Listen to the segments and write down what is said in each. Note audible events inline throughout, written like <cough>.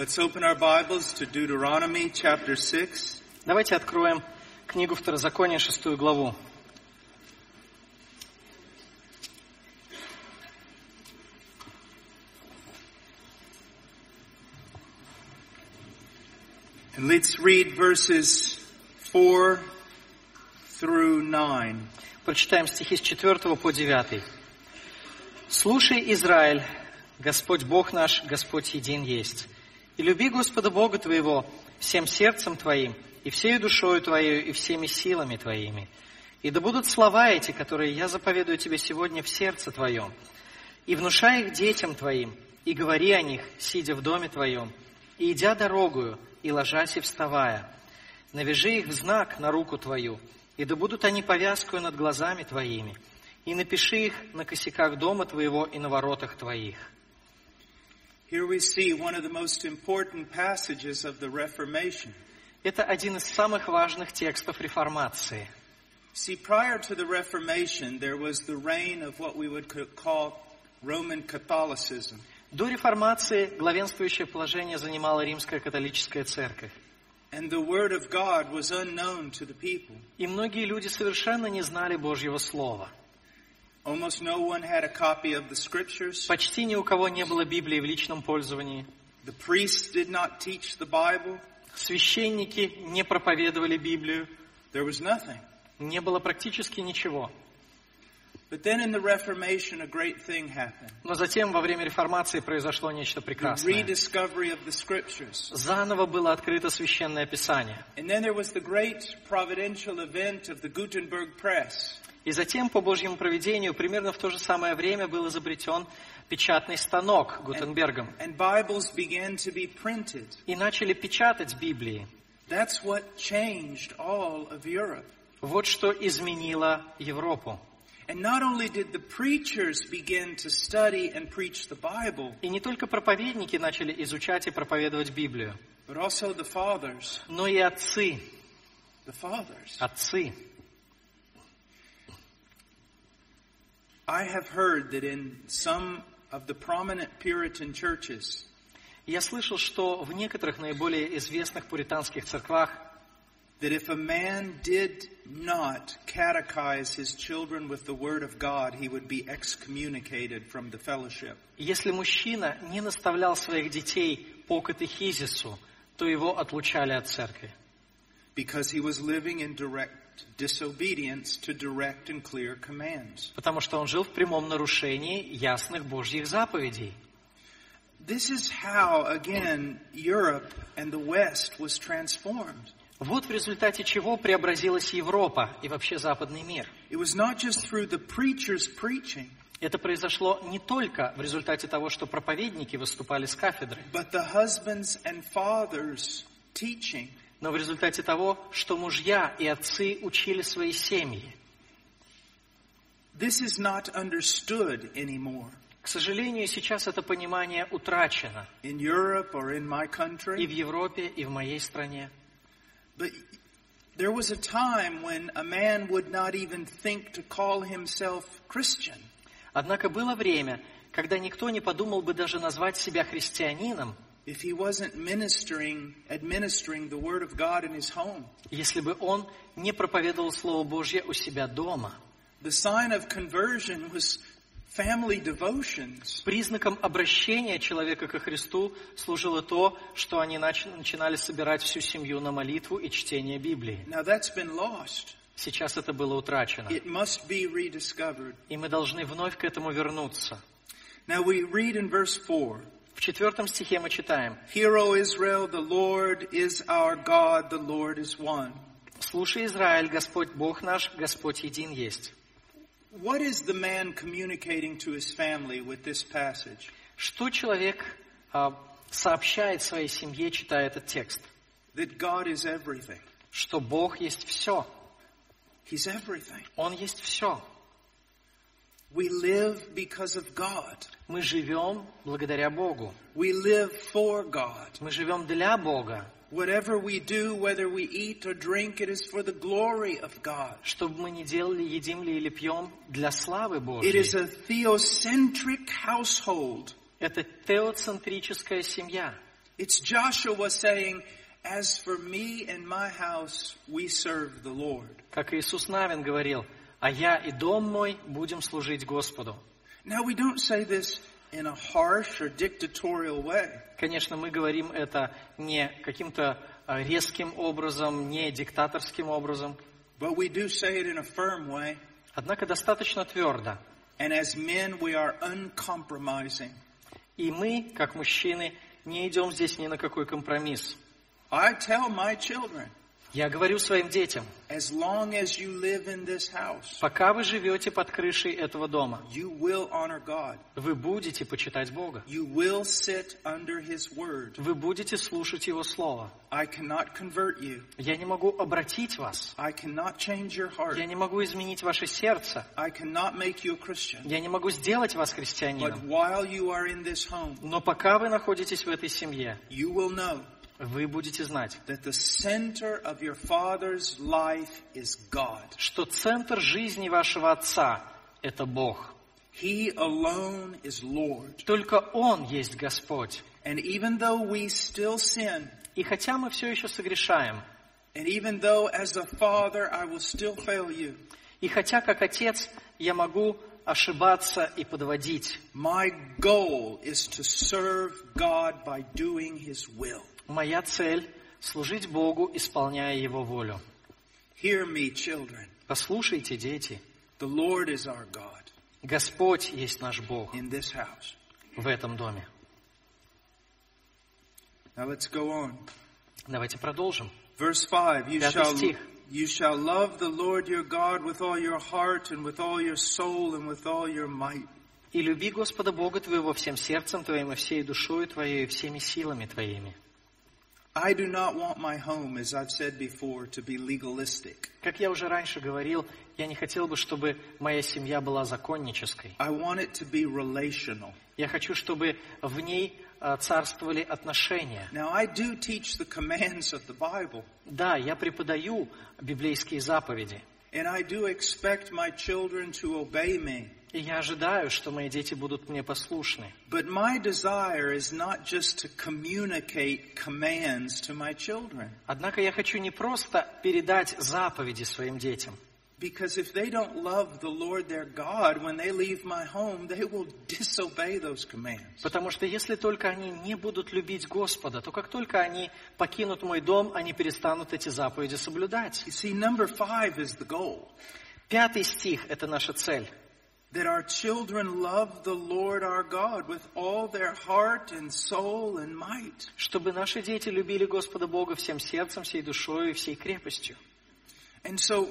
Let's open our Bibles to Deuteronomy chapter 6. Давайте откроем книгу Второзакония, шестую главу. And let's read verses 4 through 9. Прочитаем стихи с 4 по 9. «Слушай, Израиль, Господь Бог наш, Господь един есть. И люби Господа Бога твоего всем сердцем твоим, и всею душою твоей, и всеми силами твоими. И да будут слова эти, которые я заповедую тебе сегодня в сердце твоем, и внушай их детям твоим, и говори о них, сидя в доме твоем, и идя дорогою, и ложась и вставая. Навяжи их в знак на руку твою, и да будут они повязкою над глазами твоими, и напиши их на косяках дома твоего и на воротах твоих. Here we see one of the most important passages of the Reformation. Это один из самых важных текстов реформации. See, prior to the Reformation, there was the reign of what we would co- call Roman Catholicism. До реформации главенствующее положение занимала римская католическая церковь. And the Word of God was unknown to the people. И многие люди совершенно не знали Божьего Слова. Almost no one had a copy of the Scriptures. Почти ни у кого не было Библии в личном пользовании. The priests did not teach the Bible. Священники не проповедовали Библию. There was nothing. Не было практически ничего. But then in the Reformation, a great thing happened. Но затем во время реформации произошло нечто The прекрасное. rediscovery of the Scriptures. Заново было открыто Священное Писание. And then there was the great providential event of the Gutenberg Press. И затем, по Божьему проведению, примерно в то же самое время был изобретен печатный станок Гутенбергом. And Bibles began to be printed. И начали печатать Библии. Вот что изменило Европу. And not only did the preachers begin to study and preach the Bible, И не только проповедники начали изучать и проповедовать Библию, but also the fathers. но и отцы, The fathers. отцы. I have heard that in some of the prominent Puritan churches, Я слышал, что в некоторых наиболее известных пуританских церквах that if a man did not catechize his children with the Word of God, he would be excommunicated from the fellowship. Если мужчина не наставлял своих детей по катехизису, то его отлучали от церкви, because he was living in direct disobedience to direct and clear commands. потому что он жил в прямом нарушении ясных Божьих заповедей. This is how, again, Europe and the West was transformed. Вот в результате чего преобразилась Европа и вообще западный мир. It was not just through the preacher's preaching, Это произошло не только в результате того, что проповедники выступали с кафедры, but the husbands and fathers teaching. Но в результате того, что мужья и отцы учили свои семьи. This is not understood anymore К сожалению, сейчас это понимание утрачено in Europe or in my и в country. Европе, и в моей стране. But there was a time when a man would not even think to call himself Christian. Однако было время, когда никто не подумал бы даже назвать себя христианином, if he wasn't ministering, administering the Word of God in his home. если бы он не проповедовал Слово Божье у себя дома. The sign of conversion was family devotions. Признаком обращения человека ко Христу служило то, что они нач- начинали собирать всю семью на молитву и чтение Библии. Now that's been lost. Сейчас это было утрачено. It must be rediscovered. И мы должны вновь к этому вернуться. Now we read in verse 4. В четвертом стихе мы читаем. Hear, O Israel, the Lord is our God, the Lord is one. «Слушай, Израиль, Господь Бог наш, Господь един есть». What is the man communicating to his family with this passage? Что человек а, сообщает своей семье, читая этот текст? That God is everything. Что Бог есть все. He's everything. Он есть все. We live because of God. Мы живем благодаря Богу. We live for God. Мы живем для Бога. Whatever we do, whether we eat or drink, it is for the glory of God. Что бы мы ни делали, едим ли или пьем, для славы It is Божьей. a theocentric household. Это теоцентрическая семья. It's Joshua saying, As for me and my house, we serve the Lord. Как Иисус Навин говорил, «А я и дом мой будем служить Господу». Now, we don't say this in a harsh or dictatorial way. Конечно, мы говорим это не каким-то а, резким образом, не диктаторским образом, But we do say it in a firm way. однако достаточно твердо. And as men, we are uncompromising. И мы, как мужчины, не идем здесь ни на какой компромисс. I tell my children, Я говорю своим детям, as long as you live in this house, пока вы живете под крышей этого дома, you will honor God. вы будете почитать Бога. You will sit under His word. Вы будете слушать Его Слово. I cannot convert you. Я не могу обратить вас. I cannot change your heart. Я не могу изменить ваше сердце. I cannot make you a Christian. Я не могу сделать вас But христианином. while you are in this home, Но пока вы находитесь в этой семье, you will know вы будете знать, that the center of your father's life is God. что центр жизни вашего отца – это Бог. He alone is Lord. Только Он есть Господь. And even though we still sin, И хотя мы все еще согрешаем, and even though as a father I will still fail you, и хотя как отец я могу ошибаться и подводить, my goal is to serve God by doing His will. Моя цель – служить Богу, исполняя Его волю. Hear me, children. Послушайте, дети, The Lord is our God Господь есть наш Бог in this house. в этом доме. Now let's go on. Давайте продолжим. Verse 5 you Пятый shall, стих. you shall love the Lord your God with all your heart and with all your soul and with all your might. «И люби Господа Бога твоего всем сердцем твоим и всей душою твоей и всеми силами твоими». I do not want my home, as I've said before, to be legalistic. Как я уже раньше говорил, я не хотел бы, чтобы моя семья была законнической. I want it to be relational. Я хочу, чтобы в ней а, царствовали отношения. Now, I do teach the commands of the Bible, Да, я преподаю библейские заповеди. and I do expect my children to obey me. И я ожидаю, что мои дети будут мне послушны. But my desire is not just to communicate commands to my children. Однако я хочу не просто передать заповеди своим детям. Because if they don't love the Lord their God, when they leave my home, they will disobey those commands. Потому что если только они не будут любить Господа, то как только они покинут мой дом, они перестанут эти заповеди соблюдать. You see, number five is the goal. Пятый стих – это наша цель. That our children love the Lord our God with all their heart and soul and might. Чтобы наши дети любили Господа Бога всем сердцем, всей душой и всей крепостью. And so,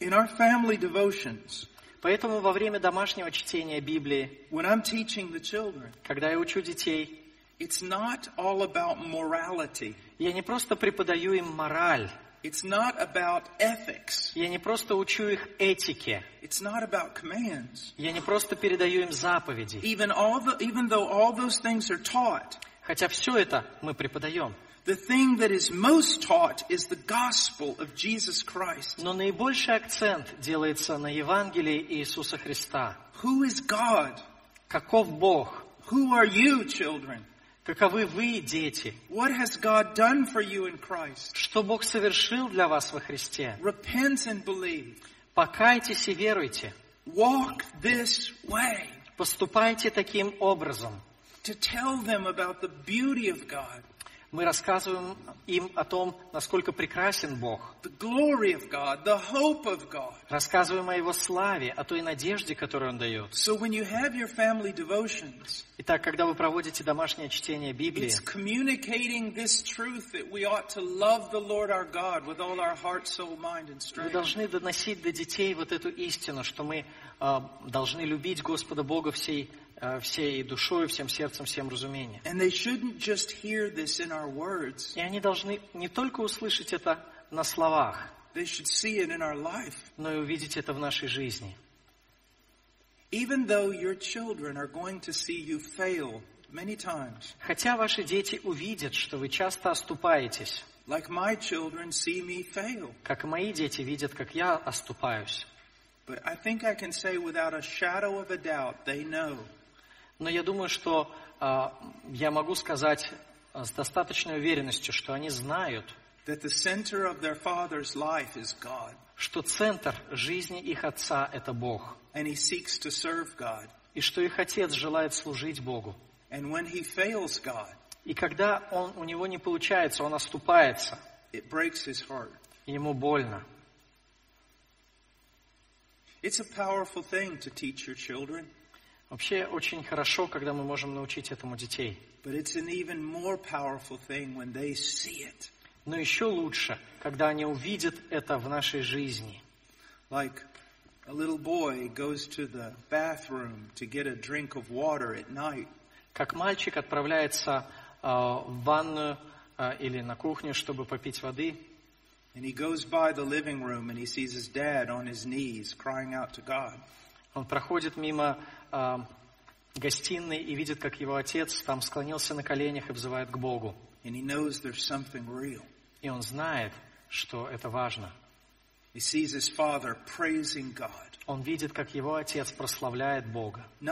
in our family devotions, Поэтому во время домашнего чтения Библии, when I'm teaching the children, когда я учу детей, it's not all about morality. я не просто преподаю им мораль, It's not about ethics. я не просто учу их этике, It's not about commands. я не просто передаю им заповеди. Even all the, even though all those things are taught, Хотя все это мы преподаем. the thing that is most taught is the gospel of Jesus Christ. Но наибольший акцент делается на Евангелии Иисуса Христа. Who is God? Каков Бог? Who are you, children? Каковы вы, дети? What has God done for you in Christ? Что Бог совершил для вас во Христе? Repent and believe. Покайтесь и веруйте. Walk this way. Поступайте таким образом. To tell them about the beauty of God, Мы рассказываем им о том, насколько прекрасен Бог. the glory of God, the hope of God. Рассказываем о Его славе, о той надежде, которую Он дает. So when you have your family devotions, Итак, когда вы проводите домашнее чтение Библии, it's communicating this truth that we ought to love the Lord our God with all our heart, soul, mind, and вы должны доносить до детей вот эту истину, что мы э, должны любить Господа Бога всей, всей душой, всем сердцем, всем разумением. And they shouldn't just hear this in our words. И они должны не только услышать это на словах, They should see it in our life. но и увидеть это в нашей жизни. Even though your children are going to see you fail many times, Хотя ваши дети увидят, что вы часто оступаетесь, like my children see me fail. как мои дети видят, как я оступаюсь. But I think I can say without a shadow of a doubt, they know Но я думаю, что а, я могу сказать э, с достаточной уверенностью, что они знают, что центр жизни их отца – это Бог, and he seeks to serve God. и что их отец желает служить Богу. And when he fails God, И когда он, у него не получается, он оступается, it breaks his heart. и ему больно. It's a powerful thing to teach your children, Вообще очень хорошо, когда мы можем научить этому детей. Но еще лучше, когда они увидят это в нашей жизни. Like a little boy goes to the bathroom to get a drink of water at night, Как мальчик отправляется э, в ванную э, или на кухню, чтобы попить воды, and he goes by the living room and he sees his dad on his knees crying out to God. он проходит мимо э, гостиной и видит, как его отец там склонился на коленях и взывает к Богу. И он знает, что это важно. Он видит, как его отец прославляет Бога. Не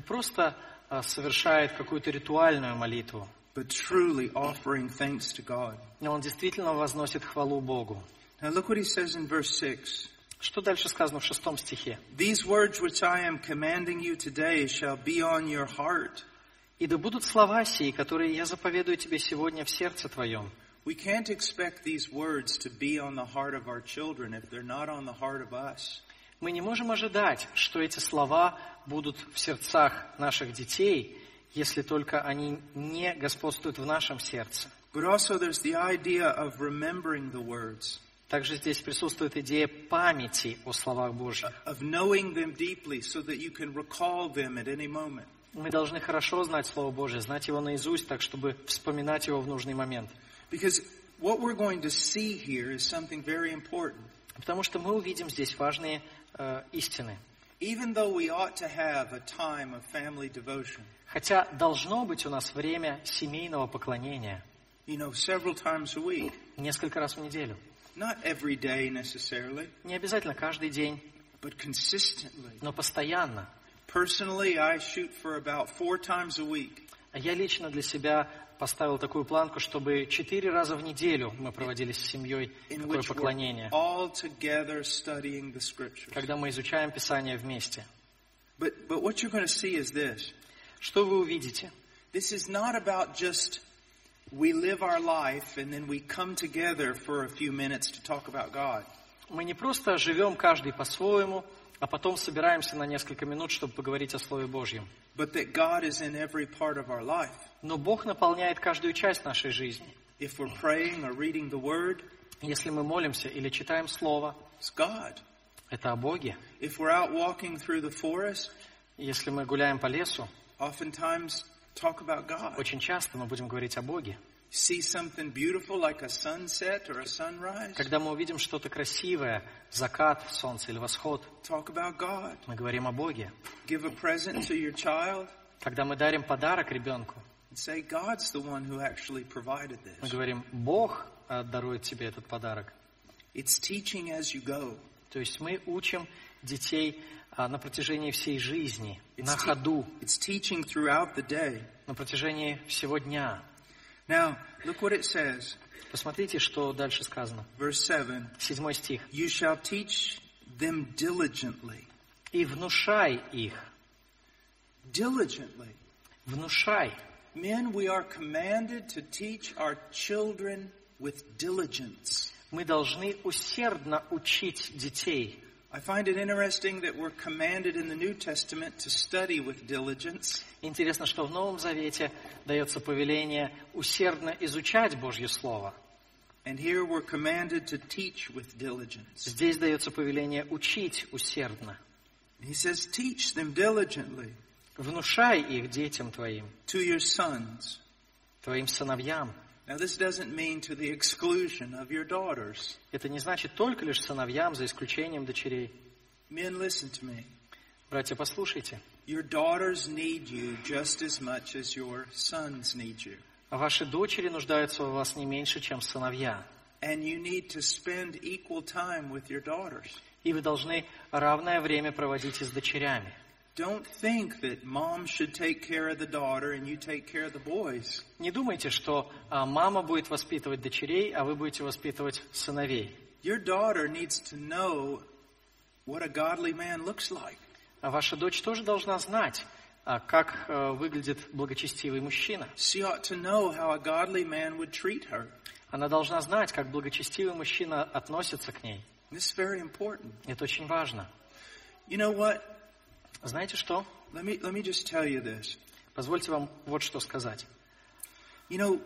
просто э, совершает какую-то ритуальную молитву, but truly offering thanks to God. но он действительно возносит хвалу Богу. Now look what he says in verse 6. Что дальше сказано в шестом стихе? These words which I am commanding you today shall be on your heart. «И да будут слова сии, которые я заповедую тебе сегодня в сердце твоем». We can't expect these words to be on the heart of our children if they're not on the heart of us. Мы не можем ожидать, что эти слова будут в сердцах наших детей, если только они не господствуют в нашем сердце. But also there's the idea of remembering the words, Также здесь присутствует идея памяти о словах Божьих. Мы должны хорошо знать Слово Божье, знать его наизусть, так чтобы вспоминать его в нужный момент. Потому что мы увидим здесь важные э, истины. Хотя должно быть у нас время семейного поклонения несколько раз в неделю. Not every day necessarily, Не обязательно каждый день, but consistently. но постоянно. Personally, I shoot for about four times a week. А Я лично для себя поставил такую планку, чтобы четыре раза в неделю мы проводили с семьей такое поклонение, all together studying the scriptures. когда мы изучаем Писание вместе. But, but what you're going to see is this. Что вы увидите? This is not about just we live our life and then we come together for a few minutes to talk about God. Мы не просто живем каждый по-своему, а потом собираемся на несколько минут, чтобы поговорить о Слове Божьем. but that God is in every part of our life. Но Бог наполняет каждую часть нашей жизни. If we're praying or reading the Word, Если мы молимся или читаем Слово, it's God. это о Боге. If we're out walking through the forest, Если мы гуляем по лесу, oftentimes talk about God. очень часто мы будем говорить о Боге. See something beautiful like a sunset or a sunrise, Когда мы увидим что-то красивое, закат, солнце или восход, talk about God. мы говорим о Боге. Give a present to your child Когда мы дарим подарок ребенку, say, God's the one who actually provided мы this. говорим, Бог э, дарует тебе этот подарок. It's teaching as you go. То есть мы учим детей на протяжении всей жизни, на ходу, it's teaching throughout the day. на протяжении всего дня. Now, look what it says. Посмотрите, что дальше сказано. Verse 7 Седьмой стих. You shall teach them diligently. «И внушай их». Diligently. Внушай. Men, we are commanded to teach our children with diligence. Мы должны усердно учить детей. I find it interesting that we're commanded in the New Testament to study with diligence, Интересно, что в Новом Завете дается повеление усердно изучать Божье Слово. and here we're commanded to teach with diligence. Здесь дается повеление учить усердно. He says, teach them diligently Внушай их детям твоим, to your sons. твоим сыновьям. Now, this doesn't mean to the exclusion of your daughters. Это не значит только лишь сыновьям, за исключением дочерей. Men, listen to me. Братья, послушайте. Your daughters need you just as much as your sons need you. Ваши дочери нуждаются в вас не меньше, чем сыновья. And you need to spend equal time with your daughters. И вы должны равное время проводить и с дочерями. Don't think that mom should take care of the daughter and you take care of the boys. Не думайте, что а, мама будет воспитывать дочерей, а вы будете воспитывать сыновей. Your daughter needs to know what a godly man looks like. А ваша дочь тоже должна знать, а, как а, выглядит благочестивый мужчина. She ought to know how a godly man would treat her. Она должна знать, как благочестивый мужчина относится к ней. This is very important. Это очень важно. You know what? Знаете что? Let me, let me just tell you this. Позвольте вам вот что сказать. You know,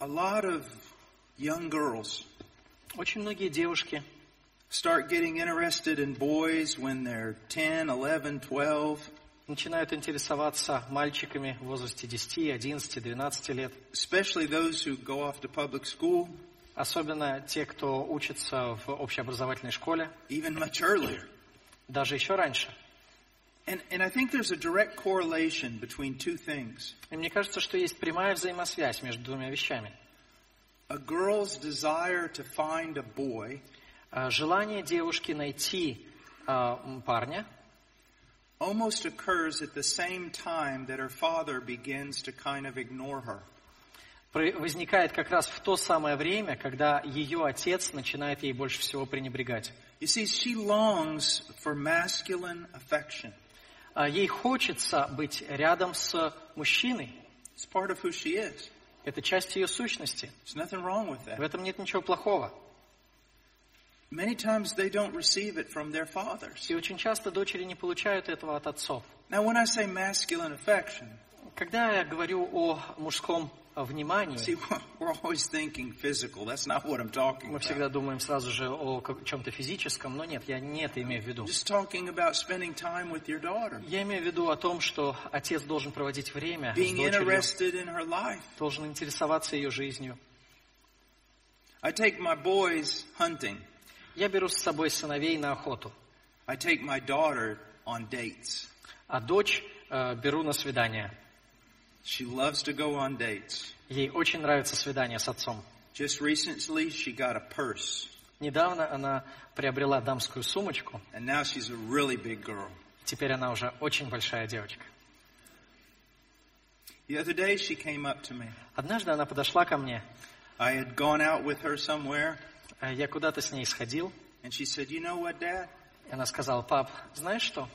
a lot of young girls Очень многие девушки start getting interested in boys when they're 10, 11, 12, начинают интересоваться мальчиками в возрасте 10, 11, 12 лет. especially those who go off to public school, Особенно те, кто учится в общеобразовательной школе, even much earlier. даже еще раньше. And, and I think there's a direct correlation between two things. И мне кажется, что есть прямая взаимосвязь между двумя вещами. A girl's desire to find a boy А, Желание девушки найти а, м, парня almost occurs at the same time that her father begins to kind of ignore her. про- возникает как раз в то самое время, когда ее отец начинает ей больше всего пренебрегать. You see, she longs for masculine affection. А Ей хочется быть рядом с мужчиной. It's part of who she is. Это часть ее сущности. There's nothing wrong with В that. этом нет ничего плохого. Many times they don't receive it from their fathers. И очень часто дочери не получают этого от отцов. Now, when I say masculine affection, Когда я говорю о мужском внимании, see, we're always thinking physical. That's not what I'm talking мы about. всегда думаем сразу же о чем-то физическом, но нет, я не это имею в виду. Just talking about spending time with your daughter, Я имею в виду о том, что отец должен проводить время с being дочерью, interested in her life. должен интересоваться ее жизнью. I take my boys hunting. Я беру с собой сыновей на охоту, I take my daughter on dates. а дочь э, беру на свидание. She loves to go on dates. Ей очень нравится свидание с отцом. Just recently, she got a purse, Недавно она приобрела дамскую сумочку, and now she's a really big girl. теперь она уже очень большая девочка. The other day, she came up to me. Однажды она подошла ко мне, I had gone out with her somewhere, э, я куда-то с ней сходил, and she said, You know what, Dad? и она сказала, пап, знаешь что,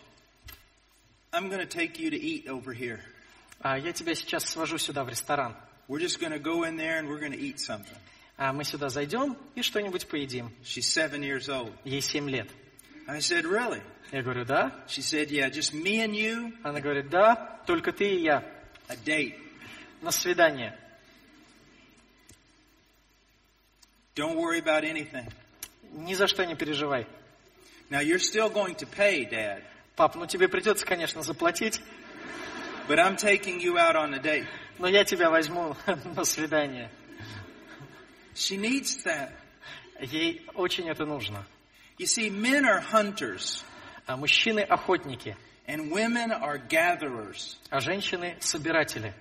I'm going to take you to eat over here. А, я тебя сейчас свожу сюда в ресторан, We're just going to go in there and we're going to eat something. а мы сюда зайдем и что-нибудь поедим. She's seven years old. Ей семь лет. I said, Really? Я говорю, да? She said, Yeah, just me and you, Она говорит, да, только ты и я. a date. На свидание. Don't worry about anything. Ни за что не переживай. Now, you're still going to pay, Dad, Пап, ну тебе придется, конечно, заплатить, but I'm taking you out on a date. но я тебя возьму <laughs> на свидание. She needs that. Ей очень это нужно. You see, men are hunters А мужчины охотники, and women are gatherers. а женщины собиратели.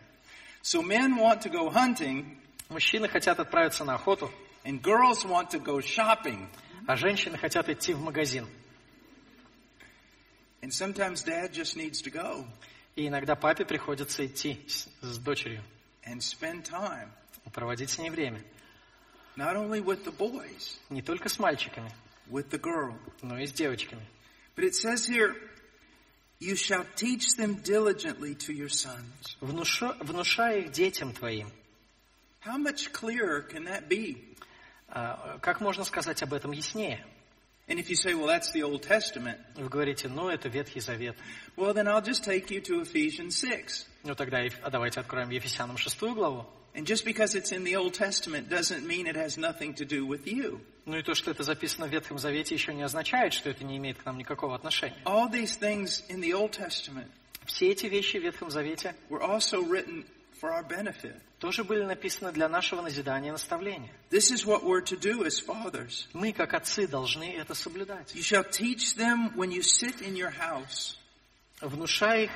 So men want to go hunting Мужчины хотят отправиться на охоту, and girls want to go shopping. а женщины хотят идти в магазин. And sometimes dad just needs to go И иногда папе приходится идти с, с дочерью, and spend time, проводить с ней время. not only with the boys, Не только с мальчиками, with the girl. но и с девочками. But it says here, you shall teach them diligently to your sons. Внуша- внушай их детям твоим. How much clearer can that be? А, Как можно сказать об этом яснее? And if you say, well, that's the Old Testament, Вы говорите, ну, это Ветхий Завет. well, then I'll just take you to Ephesians 6. Ну, тогда Еф- а давайте откроем Ефесянам шестую главу. And just because it's in the Old Testament doesn't mean it has nothing to do with you. Ну и то, что это записано в Ветхом Завете, еще не означает, что это не имеет к нам никакого отношения. All these things in the Old Testament Все эти вещи в Ветхом Завете were also written for our benefit. тоже были написаны для нашего назидания и наставления. This is what we're to do as fathers. Мы, как отцы, должны это соблюдать. You shall teach them when you sit in your house, Внушай их,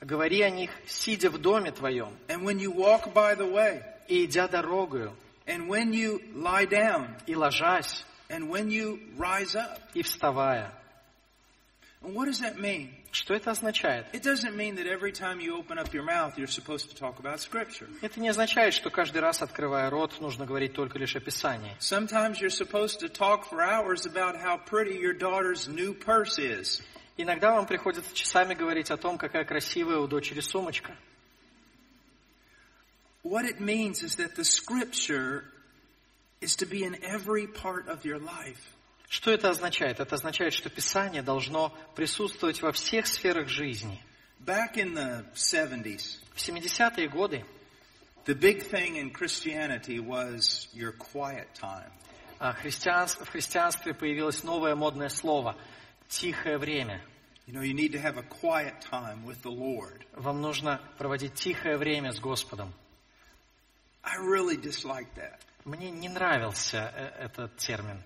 говори о них, сидя в доме твоем and when you walk by the way, и идя дорогою, and when you lie down, и ложась, and when you rise up. и вставая. And what does that mean? Что это означает? It doesn't mean that every time you open up your mouth, you're supposed to talk about Scripture. Это не означает, что каждый раз, открывая рот, нужно говорить только лишь о Писании. Sometimes you're supposed to talk for hours about how pretty your daughter's new purse is. Иногда вам приходится часами говорить о том, какая красивая у дочери сумочка. What it means is that the Scripture is to be in every part of your life. Что это означает? Это означает, что Писание должно присутствовать во всех сферах жизни. Back in the 70s, В 70-е годы the big thing in Christianity was your quiet time. а, в христианстве появилось новое модное слово – тихое время. You know, you need to have a quiet time with the Lord. Вам нужно проводить тихое время с Господом. I really dislike that. Мне не нравился э, этот термин.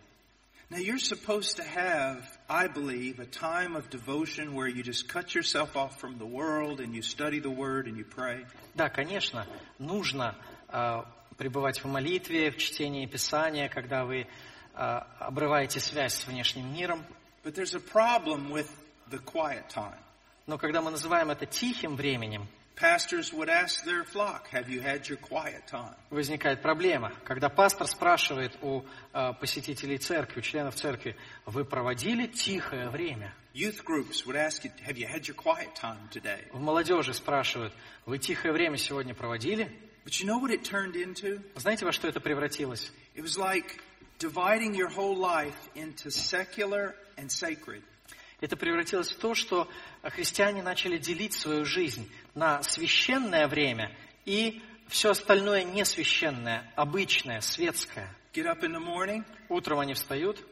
Now, you're supposed to have, I believe, a time of devotion where you just cut yourself off from the world and you study the Word and you pray. Да, конечно, нужно э, пребывать в молитве, в чтении Писания, когда вы э, обрываете связь с внешним миром. But there's a problem with the quiet time. Но когда мы называем это тихим временем, Pastors would ask their flock, Have you had your quiet time? возникает проблема. Когда пастор спрашивает у э, посетителей церкви, у членов церкви, вы проводили тихое время? Youth groups would ask you, Have you had your quiet time today? В молодежи спрашивают, вы тихое время сегодня проводили? But you know what it turned into? Знаете, во что это превратилось? It was like dividing your whole life into secular and sacred. Это превратилось в то, что христиане начали делить свою жизнь на священное время и все остальное несвященное, обычное, светское. Get up in the morning, Утром они встают,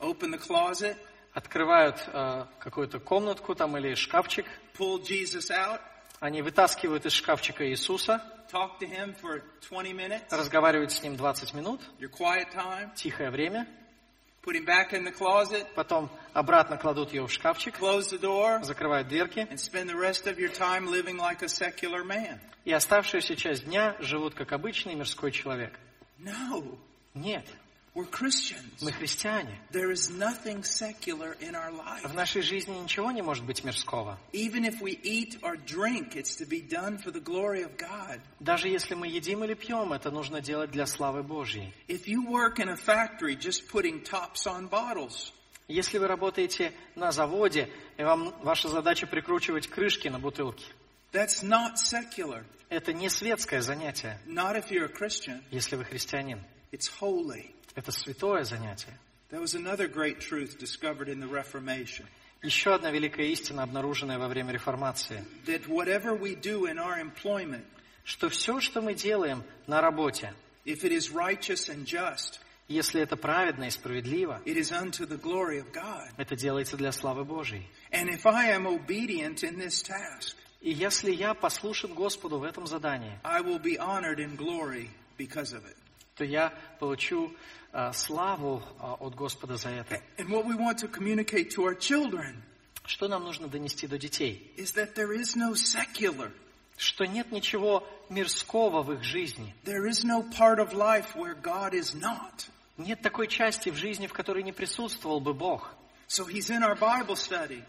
open the closet, открывают э, какую-то комнатку там или шкафчик, pull Jesus out, они вытаскивают из шкафчика Иисуса, talk to him for 20 minutes, разговаривают с ним 20 минут, your quiet time, тихое время, put him back in the closet, потом обратно кладут ее в шкафчик, close the door, закрывают дверки, and spend the rest of your time living like a secular man. и оставшуюся часть дня живут как обычный мирской человек. No, Нет, we're Christians. мы христиане. There is nothing secular in our В life. нашей жизни ничего не может быть мирского. Even if we eat or drink, it's to be done for the glory of God. Даже если мы едим или пьем, это нужно делать для славы Божьей. If you work in a factory just putting tops on bottles, Если вы работаете на заводе, и вам ваша задача прикручивать крышки на бутылки, that's not secular. это не светское занятие, Not if you're a Christian. если вы христианин. It's holy. Это святое занятие. That was another great truth discovered in the Reformation. Еще одна великая истина, обнаруженная во время реформации, That whatever we do in our employment, что все, что мы делаем на работе, if it is righteous and just, если это праведно и справедливо, it is unto the glory of God. это делается для славы Божьей. And if I am obedient in this task, И если я послушен Господу в этом задании, I will be honored in glory because of it. То я получу а, славу а, от Господа за это. And what we want to communicate to our children Что нам нужно донести до детей? is that there is no secular. Что нет ничего мирского в их жизни. There is no part of life where God is not. Нет такой части в жизни, в которой не присутствовал бы Бог. So He's in our Bible study.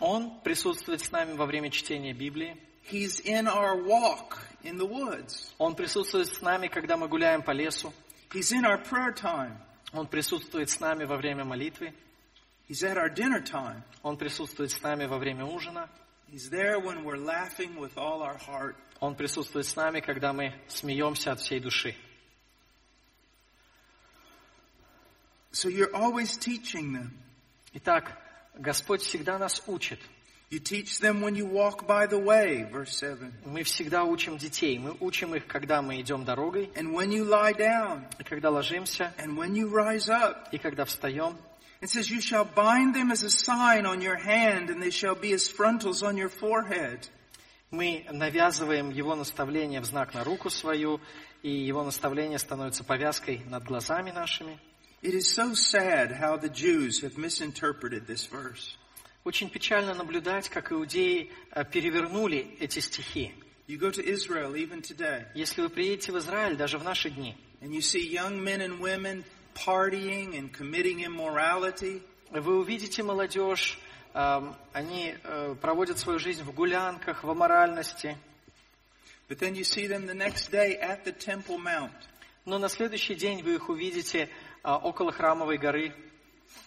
Он присутствует с нами во время чтения Библии. He's in our walk in the woods. Он присутствует с нами, когда мы гуляем по лесу. He's in our prayer time. Он присутствует с нами во время молитвы. He's at our dinner time. Он присутствует с нами во время ужина. He's there when we're laughing with all our heart. Он присутствует с нами, когда мы смеемся от всей души. So you're always teaching them. Итак, Господь всегда нас учит. You teach them when you walk by the way, verse 7. Мы всегда учим детей. Мы учим их, когда мы идем дорогой, And when you lie down, и когда ложимся, and when you rise up. и когда встаем. It says, You shall bind them as a sign on your hand, and they shall be as frontals on your forehead. Мы навязываем Его наставление в знак на руку свою, и Его наставление становится повязкой над глазами нашими. It is so sad how the Jews have misinterpreted this verse. Очень печально наблюдать, как иудеи э, перевернули эти стихи. You go to Israel even today, Если вы приедете в Израиль, даже в наши дни, and you see young men and women partying and committing immorality, вы увидите молодежь, эм, они э, проводят свою жизнь в гулянках, в аморальности. But then you see them the next day at the Temple Mount Но на следующий день вы их увидите а, около храмовой горы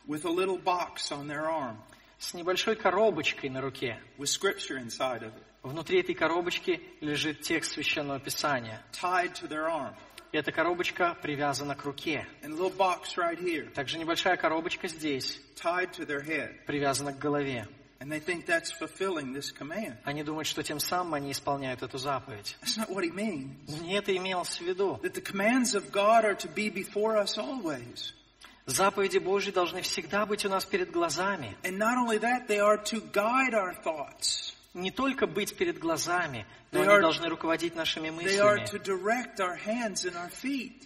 with a little box on their arm с небольшой коробочкой на руке. with scripture inside of it, Внутри этой коробочки лежит текст Священного Писания. tied to their arm. И эта коробочка привязана к руке. And a little box right here, Также небольшая коробочка здесь tied to their head. привязана к голове. And they think that's fulfilling this command. Они думают, что тем самым они исполняют эту заповедь. That's not what he means. Не это имелось в виду. That the commands of God are to be before us always. Заповеди Божьи должны всегда быть у нас перед глазами. Не только быть перед глазами, но они должны руководить нашими мыслями.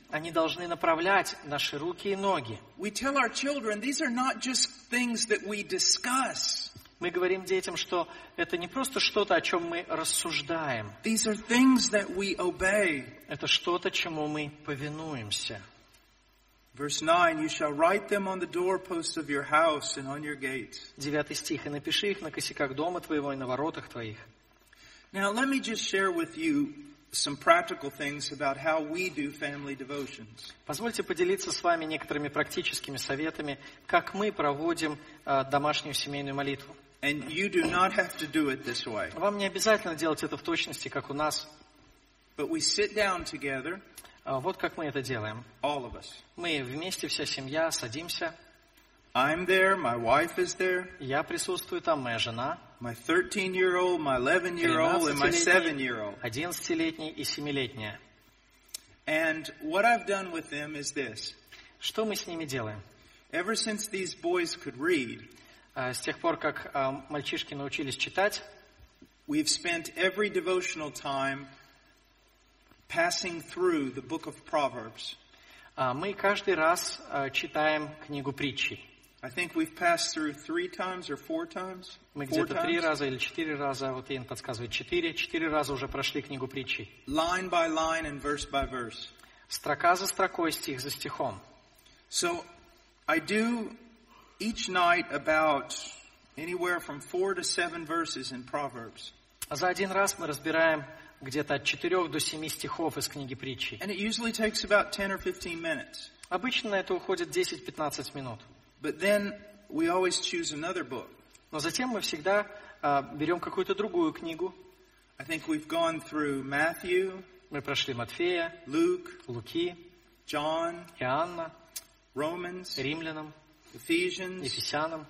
Они должны направлять наши руки и ноги. Мы говорим детям, что это не просто что-то, о чем мы рассуждаем. Это что-то, чему мы повинуемся. Verse 9, you shall write them on the doorposts of your house and on your gates. Девятый стих. «И напиши их на косяках дома твоего и на воротах твоих». Now, let me just share with you some practical things about how we do family devotions. Позвольте поделиться с вами некоторыми практическими советами, как мы проводим э, домашнюю семейную молитву. And you do not have to do it this way. Вам не обязательно делать это в точности, как у нас. But we sit down together, А Вот как мы это делаем. all of us. Мы вместе, вся семья, садимся. I'm there, my wife is there, Я присутствую там, моя жена, my 13 year old, my 11 year old, and my 7 year old. 11-летний и 7-летняя. And what I've done with them is this. Что мы с ними делаем? Ever since these boys could read, А, С тех пор, как а, мальчишки научились читать, we've spent every devotional time passing through the book of Proverbs. а, мы каждый раз а, читаем книгу притчей. I think we've passed through three times or four times. Мы Four где-то три times. раза или четыре раза, вот Иэн подсказывает, четыре, четыре раза уже прошли книгу притчей. Line by line and verse by verse. Строка за строкой, стих за стихом. So I do each night about anywhere from four to seven verses in Proverbs. А за один раз мы разбираем где-то от четырех до семи стихов из книги притчей. And it usually takes about 10 or 15 minutes. Обычно это уходит 10-15 минут. But then we always choose another book. Но затем мы всегда а, берем какую-то другую книгу. I think we've gone through Matthew, Мы прошли Матфея, Luke, Луки, John, Иоанна, Romans, Римлянам, Ephesians, Ефесянам,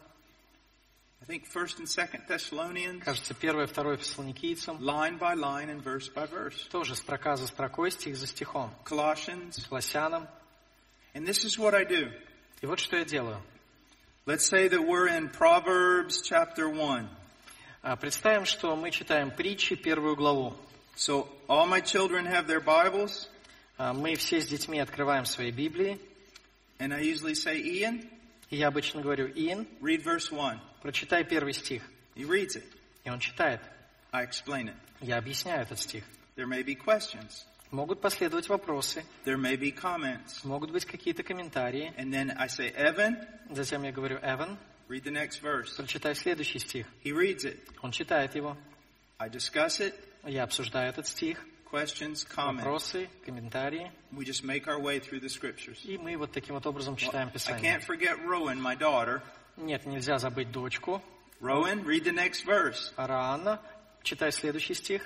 I think 1st and 2nd Thessalonians, кажется, первое, второе Фессалоникийцам. line by line and verse by verse. Тоже строка за строкой, стих за стихом. Colossians. Колоссянам. And this is what I do. И вот что я делаю. Let's say that we're in Proverbs chapter 1. А, Представим, что мы читаем притчи, первую главу. So all my children have their Bibles, А, Мы все с детьми открываем свои Библии. and I usually say, Ian, И я обычно говорю, Иэн, read verse 1. прочитай первый стих. He reads it. И он читает. I explain it. Я объясняю этот стих. There may be questions. Могут последовать вопросы, There may be comments. могут быть какие-то комментарии. And then I say, Evan, Затем я говорю, Эван, read the next verse. прочитай следующий стих. He reads it. Он читает его. I discuss it. Я обсуждаю этот стих. Questions, comments. Вопросы, комментарии. We just make our way through the scriptures. И мы вот таким вот образом читаем I Писание. can't forget Rowan, my daughter. Нет, нельзя забыть дочку. Rowan, read the next verse. Араанна, читай следующий стих.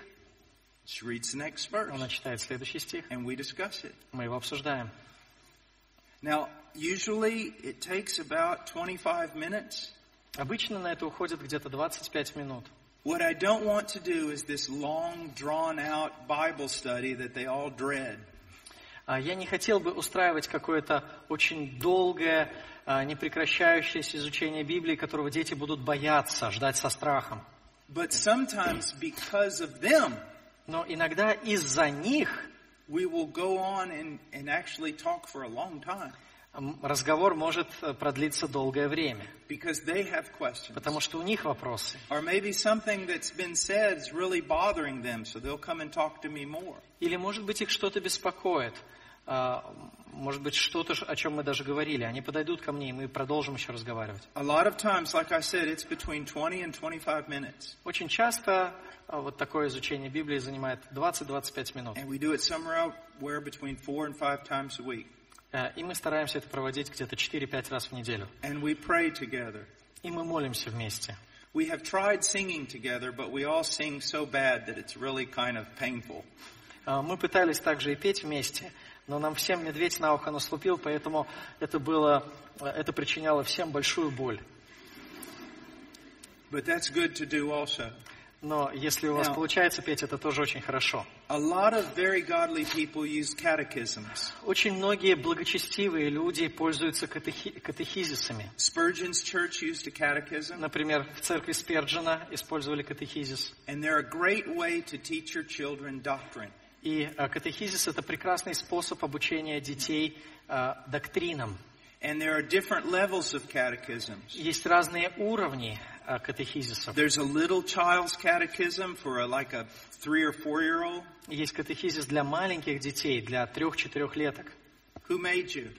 She reads the next verse. Она читает следующий стих. And we discuss it. Мы его обсуждаем. Now, usually it takes about 25 minutes. Обычно на это уходит где-то 25 минут. What I don't want to do is this long, drawn out Bible study that they all dread. А Я не хотел бы устраивать какое-то очень долгое, а, непрекращающееся изучение Библии, которого дети будут бояться, ждать со страхом. But sometimes because of them, Но иногда из-за них we will go on and, and actually talk for a long time м, Разговор может э, продлиться долгое время, потому что у них вопросы. Или, может быть, их что-то беспокоит. А, может быть, что-то, о чем мы даже говорили. Они подойдут ко мне, и мы продолжим еще разговаривать. A lot of times, like I said, it's between 20 and 25 minutes. Очень часто а, вот такое изучение Библии занимает 20-25 минут. Э, И мы стараемся это проводить где-то 4-5 раз в неделю. And we pray together. И мы молимся вместе. We have tried singing together, but we all sing so bad that it's really kind of painful. А, Мы пытались также и петь вместе, но нам всем медведь на ухо наступил, поэтому это было, э, это причиняло всем большую боль. But that's good to do also. Но если у вас Yeah. получается петь, это тоже очень хорошо. A lot of very godly people use catechisms. Очень многие благочестивые люди пользуются катехи- катехизисами. Spurgeon's church used a catechism, Например, в церкви Сперджина использовали катехизис. and they're a great way to teach your children doctrine. И э, катехизис – это прекрасный способ обучения детей э, доктринам. And there are different levels of catechisms. Есть разные уровни катехизисов. There's a little child's catechism for a, like a three or four year old. Есть катехизис для маленьких детей, для трех-четырехлеток. Who made you?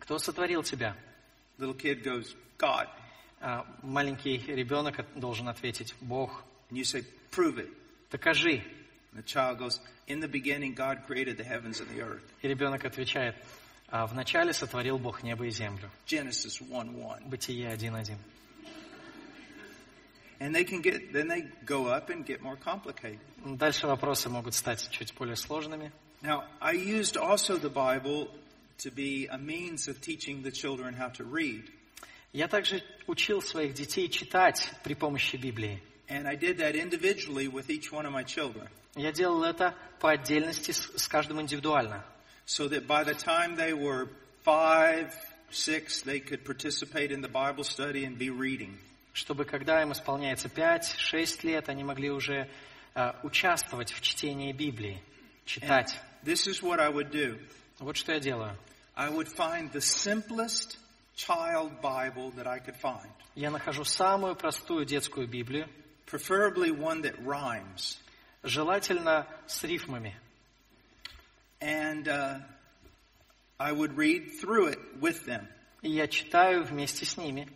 Кто сотворил тебя? Little kid goes, God. А Маленький ребенок должен ответить «Бог». And you say, prove it. Докажи. And the child goes, in the beginning, God created the heavens and the earth. И ребенок отвечает «А «Вначале сотворил Бог небо и землю». Genesis 1 1. Бытие 1.1. And they can get, then they go up and get more complicated. Дальше вопросы могут стать чуть более сложными. Now, I used also the Bible to be a means of teaching the children how to read. Я также учил своих детей читать при помощи Библии. And I did that individually with each one of my children. Я делал это по отдельности с, с каждым индивидуально. So that by the time they were five, six, they could participate in the Bible study and be reading. Чтобы когда им исполняется 5-6 лет, они могли уже э, участвовать в чтении Библии, And читать. this is what I would do. Вот что я делаю. I would find the simplest child Bible that I could find, Я нахожу самую простую детскую Библию, preferably one that rhymes. желательно с рифмами. And uh, I would read through it with them И я читаю вместе с ними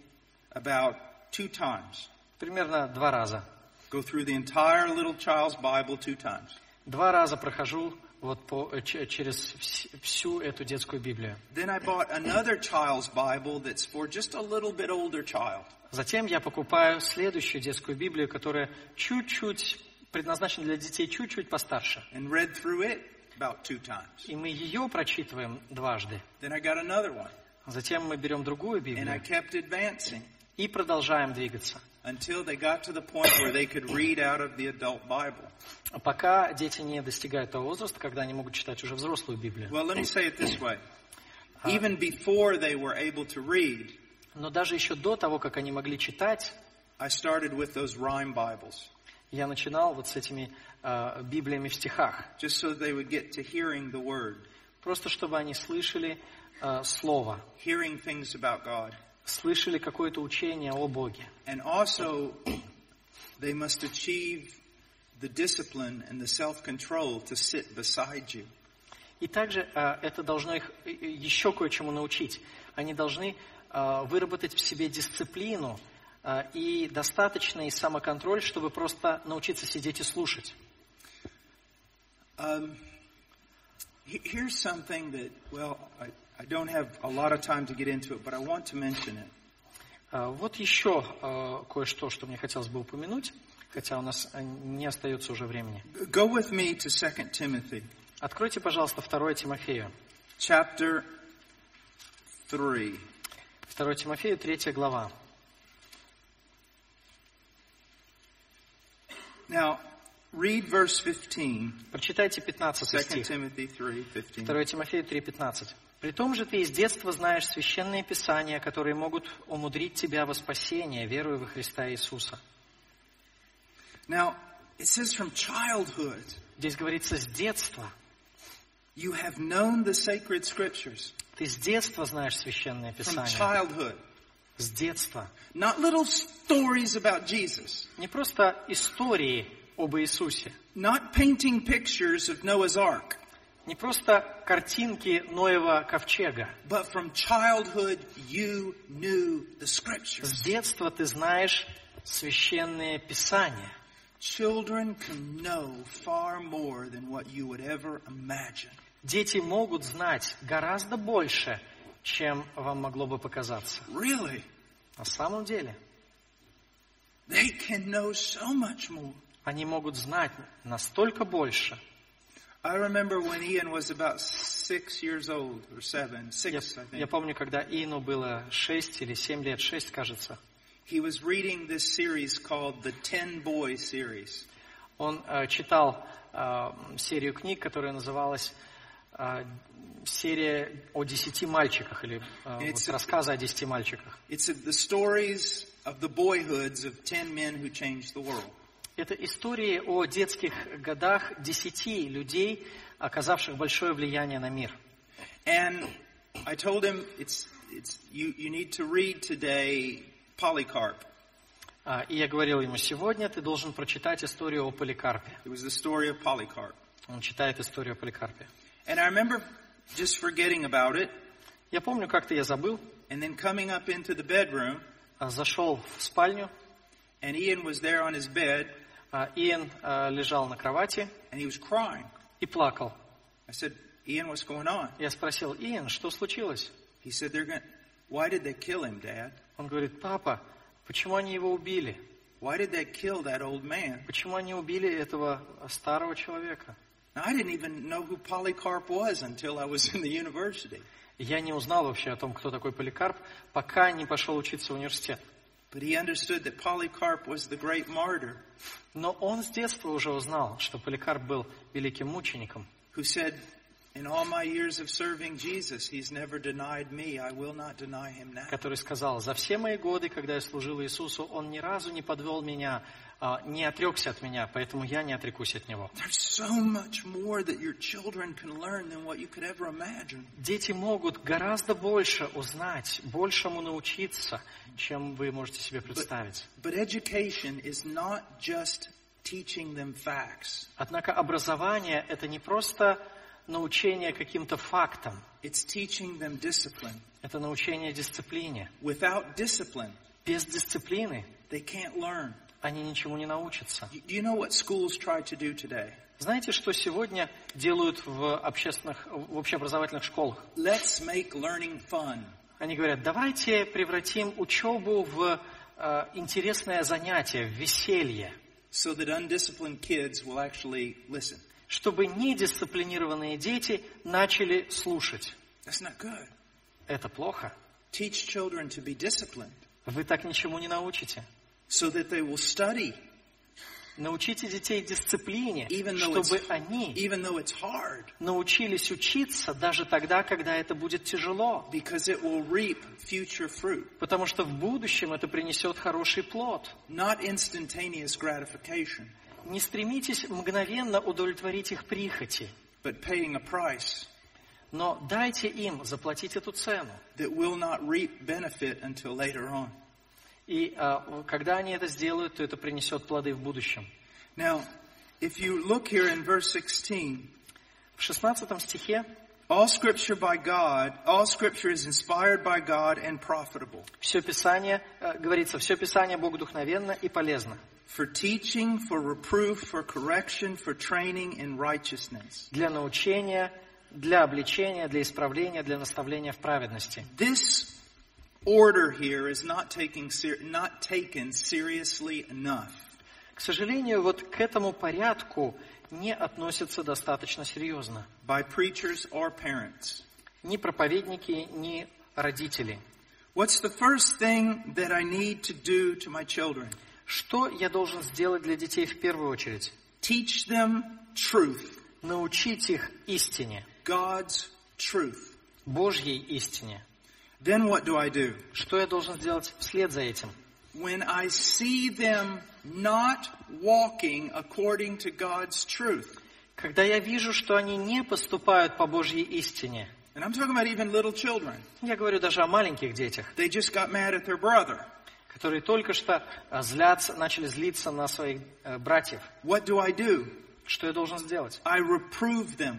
about two times. примерно два раза. Go through the entire little child's Bible two times. Два раза прохожу вот по, э, через вс- всю эту детскую Библию. Then I bought another child's Bible that's for just a little bit older child. Затем я покупаю следующую детскую Библию, которая чуть-чуть предназначена для детей чуть-чуть постарше. and read through it about two times. И мы ее прочитываем дважды. Then I got another one, Затем мы берем другую and I Библию kept advancing и продолжаем двигаться. until they got to the point where they could read out of the adult Bible. Пока дети не достигают того возраста, когда они могут читать уже взрослую Библию. Well, let me say it this way. Even before they were able to read, Но даже еще до того, как они могли читать, I started with those rhyme Bibles, я начинал вот с этими э, Библиями в стихах. just so they would get to hearing the Word, Просто чтобы они слышали э, Слово, hearing things about God. Слышали какое-то учение о Боге. And also, they must achieve the discipline and the self-control to sit beside you. И также э, это должно их э, э, еще кое-чему научить. Они должны выработать в себе дисциплину и достаточный самоконтроль, чтобы просто научиться сидеть и слушать. Um, he- here's something that, well, I, I don't have a lot of time to get into it, but I want to mention it. Э, Вот еще э, кое-что, что мне хотелось бы упомянуть, хотя у нас э, не остается уже времени. Go with me to 2 Timothy, Откройте, пожалуйста, 2 Тимофею. chapter 3. 2 Тимофею, 3 глава. Now, read verse 15, Прочитайте 15 2 стих. Timothy 3, 15. 2 Тимофею 3.15. «При том же ты из детства знаешь священные писания, которые могут умудрить тебя во спасение, веруя во Христа Иисуса». Now, it says from childhood, Здесь говорится «с детства». you have known the sacred scriptures. Ты с детства знаешь священные From писания. childhood. С детства. Not little stories about Jesus. Не просто истории об Иисусе. Not painting pictures of Noah's Ark. Не просто картинки Ноева ковчега. but from childhood you knew the С scriptures. детства ты знаешь священные писания. Children can know far more than what you would ever imagine. Дети могут знать гораздо больше, чем вам могло бы показаться. Really, На самом деле, they can know so much more. они могут знать настолько больше. I remember when Ian was about six years old, or seven, Я, six, I я think. помню, когда Ину было 6 или 7 лет, 6, кажется, He was reading this series called the Ten Boy series. он э, читал э, серию книг, которая называлась э, серия о десяти мальчиках, или э, вот рассказы о десяти мальчиках. It's the stories of the boyhoods of ten men who changed the world. Это истории о детских годах десяти людей, оказавших большое влияние на мир. And I told him, it's, it's, you, you need to read today Polycarp. А, И я говорил ему, сегодня ты должен прочитать историю о Поликарпе. It was the story of Polycarp. Он читает историю о Поликарпе. And I remember just forgetting about it Я помню, как-то я забыл, and then coming up into the bedroom а, зашел в спальню, and Ian was there on his bed Иэн а, лежал на кровати and he was crying. и плакал. I said, Ian, what's going on? Я спросил, Иэн, что случилось? He said, they're going why did they kill him, Dad? Он говорит, папа, почему они его убили? Why did they kill that old man? Почему они убили этого старого человека? Now, I didn't even know who Polycarp was until I was <laughs> in the university. Я не узнал вообще о том, кто такой Поликарп, пока не пошел учиться в университет. But he understood that Polycarp was the great martyr Но он с детства уже узнал, что Поликарп был великим мучеником, who said, In all my years of serving Jesus, he's never denied me. I will not deny him now. который сказал, за все мои годы, когда я служил Иисусу, он ни разу не подвел меня, не отрекся от меня, поэтому я не отрекусь от него. Дети могут гораздо больше узнать, большему научиться, чем вы можете себе представить. Однако образование – это не просто научение каким-то фактам, это научение дисциплине. Без дисциплины they can't learn. Они ничему не научатся. You- know what schools try to do today? Знаете, что сегодня делают в общественных, в общеобразовательных школах? Let's make learning fun. Они говорят, давайте превратим учебу в э, интересное занятие, в веселье, so that undisciplined kids will actually listen. чтобы недисциплинированные дети начали слушать. That's not good. Это плохо. Teach children to be disciplined Вы так ничему не научите. So that they will study Научите детей дисциплине, even though чтобы it's, они even though it's hard научились учиться даже тогда, когда это будет тяжело. because it will reap future fruit, Потому что в будущем это принесет хороший плод. not instantaneous gratification, Не стремитесь мгновенно удовлетворить их прихоти, but paying a price но дайте им заплатить эту цену. that will not reap benefit until later on. И а, когда они это сделают, то это принесет плоды в будущем. Now, if you look here in verse 16, В 16 стихе all scripture by God, all scripture is inspired by God and profitable все Писание, э, говорится, все Писание богодухновенно и полезно. for teaching, for reproof, for correction, for training in righteousness. Для научения, для обличения, для исправления, для наставления в праведности. This order here is not taking ser- not taken seriously enough. К сожалению, вот к этому порядку не относятся достаточно серьезно. by preachers or parents. Ни проповедники, ни родители. What's the first thing that I need to do to my children? Что я должен сделать для детей в первую очередь? Teach them truth, Научить их истине, God's truth. Божьей истине. Then what do I do? Что я должен сделать вслед за этим? When I see them not walking according to God's truth, Когда я вижу, что они не поступают по Божьей истине, and I'm talking about even little children, я говорю даже о маленьких детях, they just got mad at their brother. которые только что э, злятся, начали злиться на своих э, братьев, What do I do? что я должен сделать? I reprove them.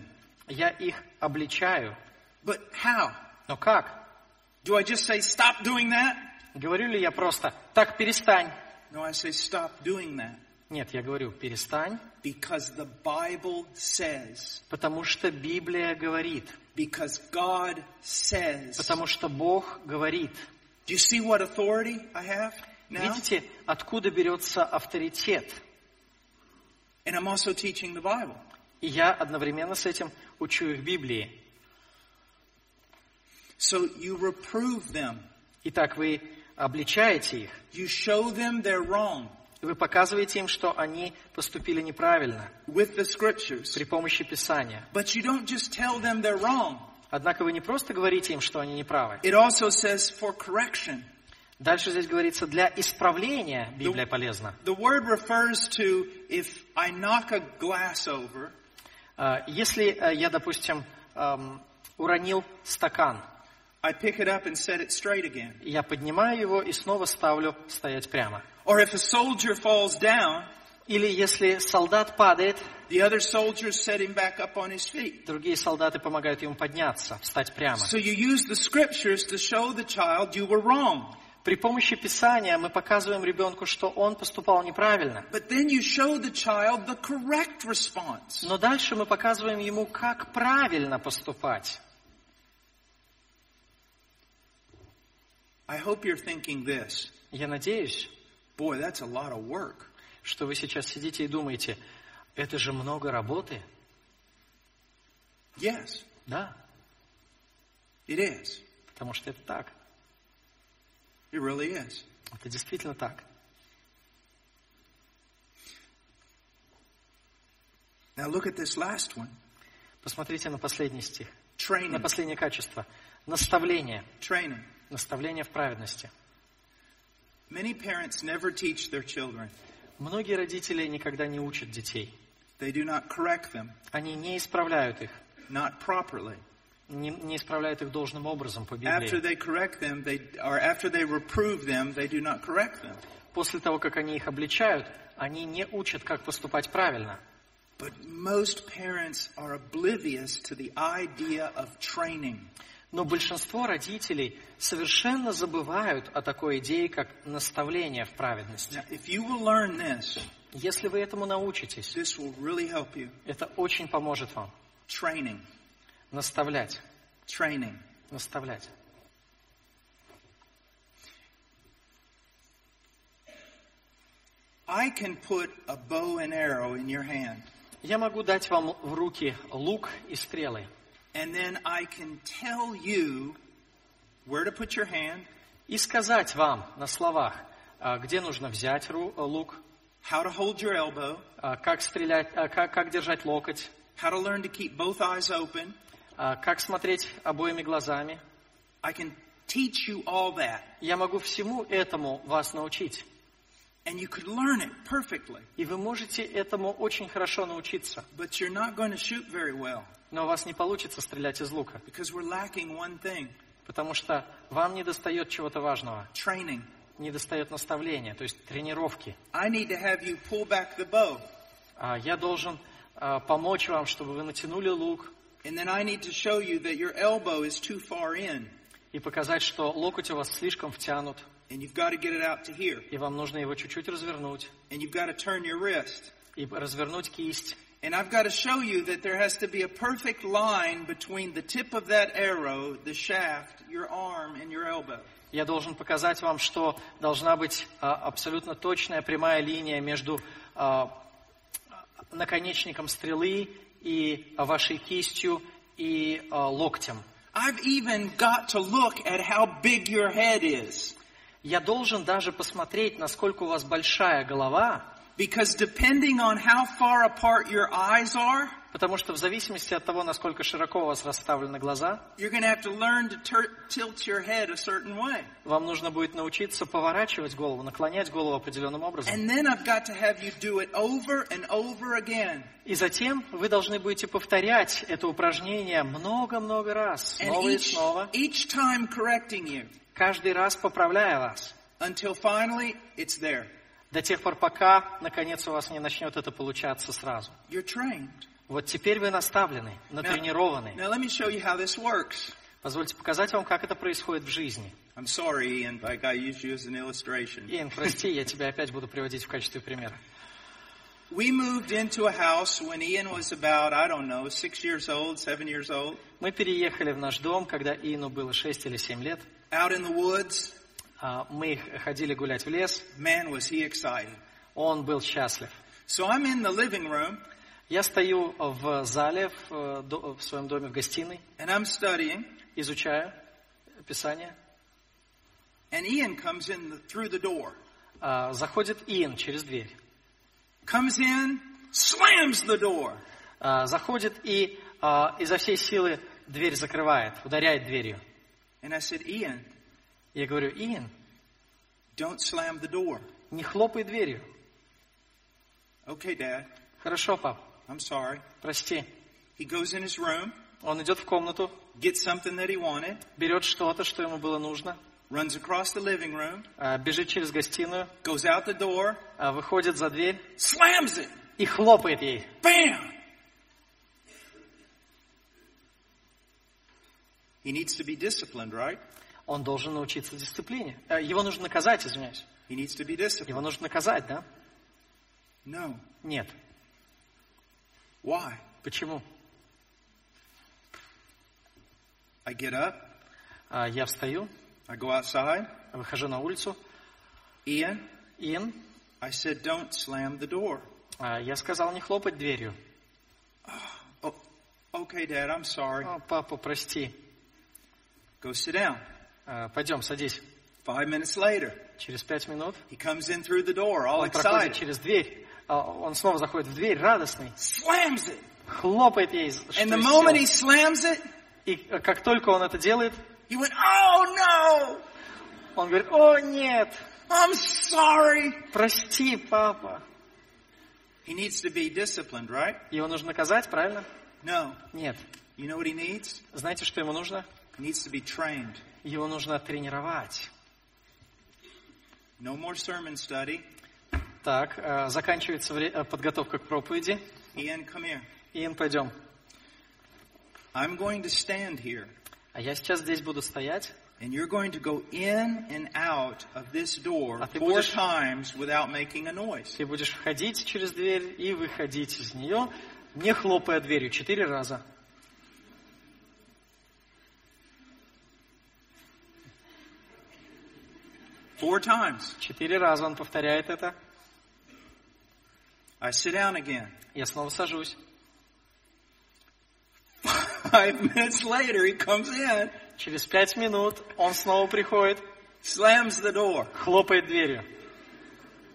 Я их обличаю. But how? Но как? Do I just say, stop doing that? Говорю ли я просто, так перестань? No, I say, stop doing that. Нет, я говорю, перестань, Because the Bible says, потому что Библия говорит, because God says. потому что Бог говорит. Do you see what authority I have now? Видите, откуда берется авторитет? And I'm also teaching the Bible. И я одновременно с этим учу их Библии. So you reprove them. Итак, вы обличаете их, You show them they're wrong вы показываете им, что они поступили неправильно with the scriptures. при помощи Писания. But you don't just tell them they're wrong. Однако вы не просто говорите им, что они неправы. It also says for correction. Дальше здесь говорится, для исправления Библия полезна. The word refers to if I knock a glass over, А, Если э, я, допустим, эм, уронил стакан, I pick it up and set it straight again. я поднимаю его и снова ставлю стоять прямо. Or if a soldier falls down, Или если солдат падает, the other soldiers set him back up on his feet. другие солдаты помогают ему подняться, встать прямо. So you use the scriptures to show the child you were wrong. При помощи Писания мы показываем ребенку, что он поступал неправильно. But then you show the child the correct response. Но дальше мы показываем ему, как правильно поступать. I hope you're thinking this. Я надеюсь, Boy, that's a lot of work. что вы сейчас сидите и думаете, это же много работы. Yes, Да, it is. потому что это так. It really is. Это действительно так. Now look at this last one. Посмотрите на последний стих, на Training. последнее качество. Наставление. Training. Наставление в праведности. Many parents never teach their children. Многие родители никогда не учат детей. They do not correct them, Они не исправляют их, not properly. не, не исправляют их должным образом по After Библии. they correct them, they or after they reprove them, they do not correct them. После того, как они их обличают, они не учат, как поступать правильно. But most parents are oblivious to the idea of training. Но большинство родителей совершенно забывают о такой идее, как наставление в праведности. Если вы этому научитесь, это очень поможет вам. Training. Наставлять, Training. наставлять. I can put a bow and arrow in your hand, Я могу дать вам в руки лук и стрелы. and then I can tell you where to put your hand, И сказать вам на словах, а, где нужно взять ру- лук, how to hold your elbow, а, как стрелять, а, как, как держать локоть, how to learn to keep both eyes open. а, как смотреть обоими глазами. I can teach you all that, Я могу всему этому вас научить. and you could learn it perfectly, И вы можете этому очень хорошо научиться. but you're not going to shoot very well Но у вас не получится стрелять из лука, because we're lacking one thing потому что вам не достает чего-то важного. training. Не достает наставления, то есть тренировки. I need to have you pull back the bow, А, Я должен а, помочь вам, чтобы вы натянули лук and then I need to show you that your elbow is too far in, и показать, что локоть у вас слишком втянут, and you've got to get it out to here, и вам нужно его чуть-чуть развернуть, and you've got to turn your wrist. и развернуть кисть. And I've got to show you that there has to be a perfect line between the tip of that arrow, the shaft, your arm, and your elbow. Я должен показать вам, что должна быть а, абсолютно точная прямая линия между а, наконечником стрелы и вашей кистью и а, локтем. I've even got to look at how big your head is. Я должен даже посмотреть, насколько у вас большая голова, Because depending on how far apart your eyes are, потому что в зависимости от того, насколько широко у вас расставлены глаза, you're going to have to learn to tur- tilt your head a certain way. вам нужно будет научиться поворачивать голову, наклонять голову определенным образом. And then I've got to have you do it over and over again. И затем вы должны будете повторять это упражнение много-много раз, And снова и each, снова, each time correcting you каждый раз поправляя вас, until finally it's there. До тех пор, пока, наконец, у вас не начнет это получаться сразу. Вот теперь вы наставлены, натренированы. Now let me show you how this works. Позвольте показать вам, как это происходит в жизни. I'm sorry, Ian, but I got to use you as an illustration. Иэн, прости, я тебя опять буду приводить в качестве примера. We moved into a house when Ian was about, I don't know, six years old, seven years old, Мы переехали в наш дом, когда Иену было 6 или 7 лет. out in the woods. А, Мы ходили гулять в лес. Man, was he excited. Он был счастлив. So I'm in the living room Я стою в зале, в, э, в своем доме, в гостиной, and I'm studying, изучаю Писание. and Ian comes in the, through the door. А, Заходит Иэн через дверь. Comes in, slams the door. А, Заходит и а, изо всей силы дверь закрывает, ударяет дверью. And I said, Ian, Я говорю, Иэн, don't slam the door. не хлопай дверью. Okay, Dad, Хорошо, пап, I'm sorry. прости. He goes in his room, Он идет в комнату, gets something that he wanted, берет что-то, что ему было нужно, runs across the living room, а, бежит через гостиную, goes out the door, а, выходит за дверь slams it. и хлопает ей. Bam! He needs to be disciplined, right? Он должен научиться дисциплине. Э, Его нужно наказать, извиняюсь. Его нужно наказать, да? No. Нет. Why? Почему? I get up, А, Я встаю, I go outside. выхожу на улицу. Ian, Иэн, I said, don't slam the door. а, я сказал не хлопать дверью. Oh, okay, Dad, I'm sorry. «О, папа, прости. Go sit down. А, Пойдем, садись. Five minutes later, Через пять минут he comes in through the door, all он проходит excited. через дверь. А, Он снова заходит в дверь, радостный. Slams it. Хлопает ей. And the moment he slams it, И э, как только он это делает, he went, oh no, он говорит, о нет, I'm sorry. прости, папа. He needs to be disciplined, right? Его нужно наказать, правильно? No. Нет. You know what he needs? Знаете, что ему нужно? He needs to be trained. Его нужно тренировать. No more sermon study. Так, э, заканчивается э, подготовка к проповеди. Ian, come here. Иэн, пойдем. I'm going to stand here, А я сейчас здесь буду стоять, and you're going to go in and out of this door А four будешь- times without making a noise. ты будешь входить через дверь и выходить из нее, не хлопая дверью, четыре раза. Four times. Четыре раза он повторяет это. I sit down again. Я снова сажусь. Five minutes later, he comes in, Через пять минут он снова приходит, slams the door. хлопает дверью.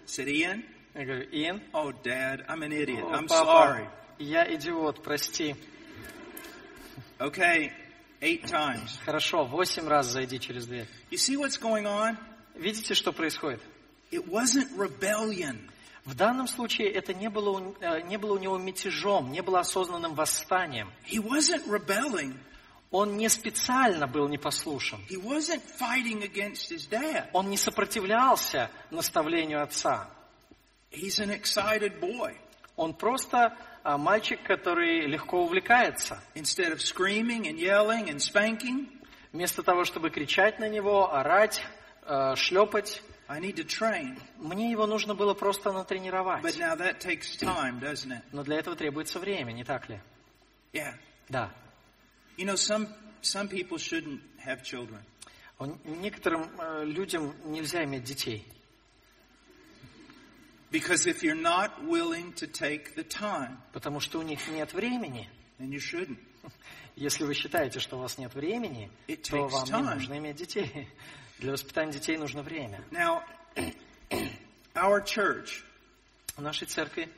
Said, Ian, Я говорю, Иэн, oh, Dad, I'm an idiot. о, I'm папа, sorry. я идиот, прости. Okay, eight times. Хорошо, восемь раз зайди через дверь. You see what's going on? Видите, что происходит? It wasn't rebellion. В данном случае это не было, э, не было у него мятежом, не было осознанным восстанием. He wasn't rebelling. Он не специально был непослушен. He wasn't fighting against his dad. Он не сопротивлялся наставлению отца. He's an excited boy. Он просто а, мальчик, который легко увлекается. Instead of screaming and yelling and spanking, Вместо того, чтобы кричать на него, орать, шлепать, I need to train. мне его нужно было просто But натренировать. now that takes time, doesn't it? Но для этого требуется время, не так ли? Yeah. Да. You know, some some people shouldn't have children Некоторым э, людям нельзя иметь детей. because if you're not willing to take the time, Потому что у них нет времени. then you shouldn't. Если вы считаете, что у вас нет времени, It то вам не time. нужно иметь детей. Для воспитания детей нужно время. Now, <clears throat> our church, В нашей церкви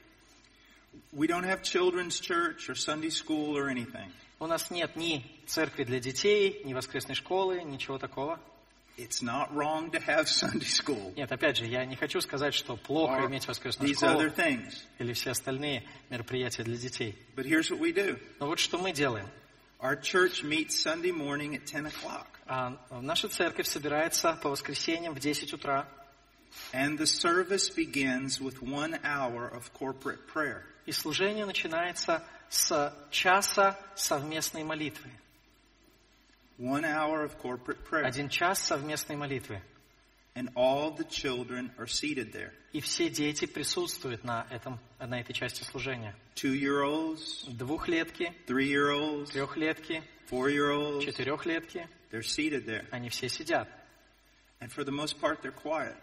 we don't have children's church or Sunday school or anything. у нас нет ни церкви для детей, ни воскресной школы, ничего такого. It's not wrong to have <laughs> Sunday school Нет, опять же, я не хочу сказать, что плохо иметь воскресную these other школу things. или все остальные мероприятия для детей. But here's what we do. Но вот что мы делаем. Our church meets Sunday morning at 10 o'clock. А наша церковь собирается по воскресеньям в 10 утра. And the service begins with one hour of corporate prayer. И служение начинается с часа совместной молитвы. One hour of corporate prayer. Один час совместной молитвы. And all the children are seated there. И все дети присутствуют на, этом, на этой части служения. Two-year-olds, Двухлетки, three-year-olds, трехлетки, four-year-olds, четырехлетки, they're seated there. они все сидят. And for the most part, they're quiet.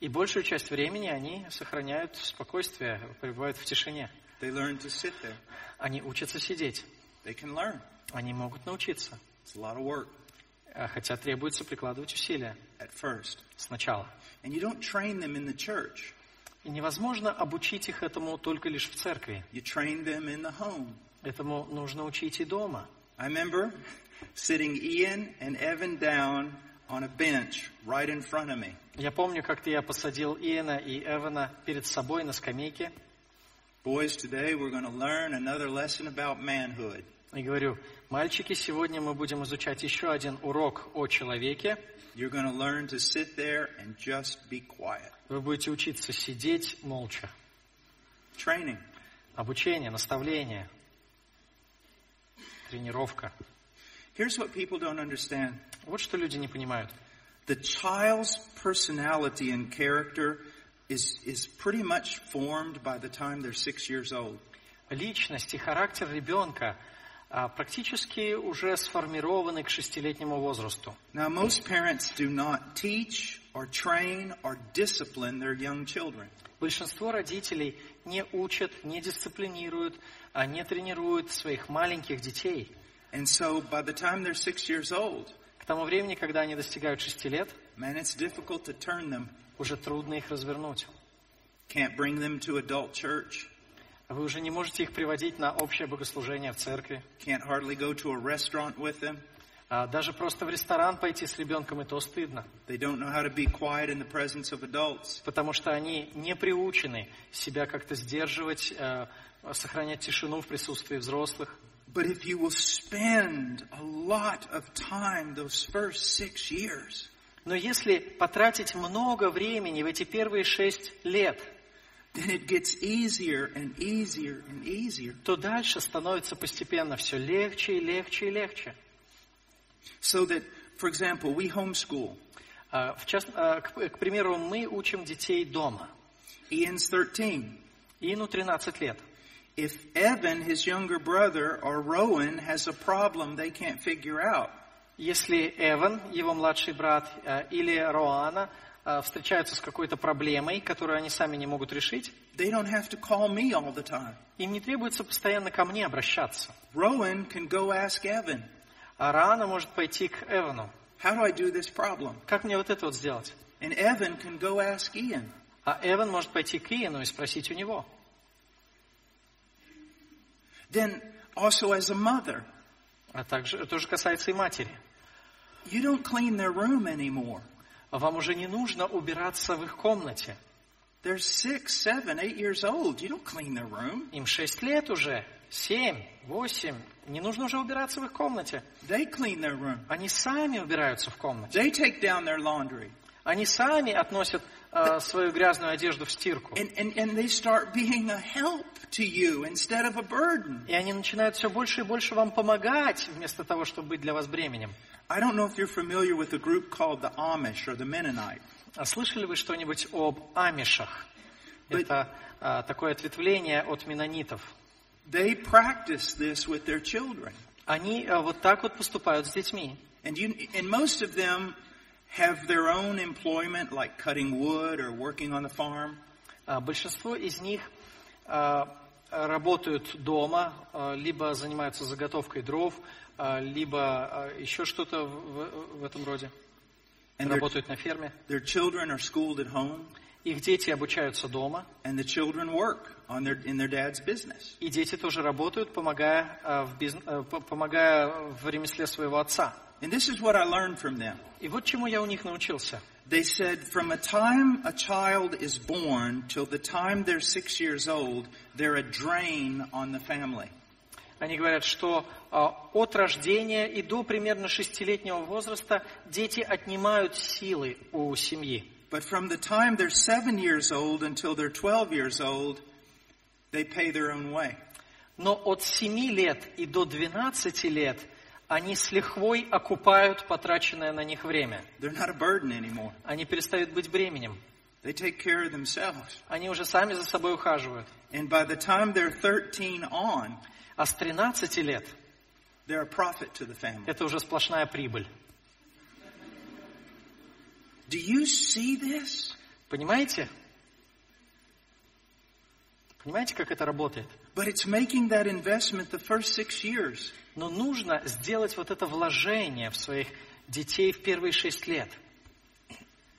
И большую часть времени они сохраняют спокойствие, пребывают в тишине. They learn to sit there. Они учатся сидеть. They can learn. Они могут научиться. It's a lot of work Хотя требуется прикладывать усилия at first. сначала. And you don't train them in the church. И невозможно обучить их этому только лишь в церкви. You train them in the home. Этому нужно учить и дома. I remember sitting Ian and Evan down on a bench right in front of me. Я помню, как-то я посадил Иена и Эвана перед собой на скамейке Boys, today we're going to learn another lesson about manhood. и говорю, мальчики, сегодня мы будем изучать еще один урок о человеке. You're going to learn to sit there and just be quiet. Вы будете учиться сидеть молча. Training. Обучение, наставление, тренировка. Here's what people don't understand. Вот что люди не понимают. The child's personality and character is, is pretty much formed by the time they're six years old. Личность и характер ребенка а, практически уже сформированы к шестилетнему возрасту. Now, most parents do not teach or train or discipline their young children. Большинство родителей не учат, не дисциплинируют, а не тренируют своих маленьких детей. And so by the time they're six years old, К тому времени, когда они достигают шести лет, man, it's difficult to turn them. уже трудно их развернуть. Can't bring them to adult church. Вы уже не можете их приводить на общее богослужение в церкви. Can't hardly go to a restaurant with them. А даже просто в ресторан пойти с ребенком, и то стыдно. They don't know how to be quiet in the presence of adults. Потому что они не приучены себя как-то сдерживать, э, сохранять тишину в присутствии взрослых. But if you will spend a lot of time those first six years, Но если потратить много времени в эти первые шесть лет, then it gets easier and easier and easier. то дальше становится постепенно все легче и легче и легче. So that, for example, we homeschool. А, В част- а, К к примеру, мы учим детей дома. Ian's 13. Ину 13 лет. If Evan, his younger brother, or Rowan has a problem they can't figure out, Если Эван, его младший брат, э, или Роана э, встречаются с какой-то проблемой, которую они сами не могут решить, they don't have to call me all the time. им не требуется постоянно ко мне обращаться. Rowan can go ask Evan, А Роана может пойти к Эвану. how do I do this problem? Как мне вот это вот сделать? And Evan can go ask Ian. А Эван может пойти к Иену и спросить у него. Then also as a mother, А также, это же касается и матери. you don't clean their room anymore. Вам уже не нужно убираться в их комнате. They're six, seven, eight years old. You don't clean their room. Им шесть лет уже, семь, восемь. Не нужно уже убираться в их комнате. They clean their room. Они сами убираются в комнате. They take down their laundry. Они сами относят э, свою грязную одежду в стирку. And, and, and they start being a help to you instead of a burden. И они начинают все больше и больше вам помогать, вместо того, чтобы быть для вас бременем. I don't know if you're familiar with a group called the Amish or the Mennonite. А слышали вы что-нибудь об амишах? Это а, такое ответвление от менонитов. They practice this with their children. Они а, вот так вот поступают с детьми. And, you, and most of them have their own employment, like cutting wood or working on the farm. А, Большинство из них а, работают дома, а, либо занимаются заготовкой дров, либо еще что-то в, этом роде. And their, Работают на ферме. their children are schooled at home, Их дети обучаются дома, and the children work on their, in their dad's business. и дети тоже работают, помогая, в, бизн- а, по- помогая в ремесле своего отца. And this is what I learned from them. И вот чему я у них научился. They said from a time a child is born till the time they're six years old, they're a drain on the family. Они говорят, что а, от рождения и до примерно шестилетнего возраста дети отнимают силы у семьи. But from the time they're seven years old until they're 12 years old, they pay their own way. Но от 7 лет и до 12 лет они с лихвой окупают потраченное на них время. Они перестают быть бременем. They take care of themselves. Они уже сами за собой ухаживают. And by the time they're 13 on, А с 13 лет they're a profit to the family. это уже сплошная прибыль. Do you see this? Понимаете? Понимаете, как это работает? But it's making that investment the first six years. Но нужно сделать вот это вложение в своих детей в первые шесть лет.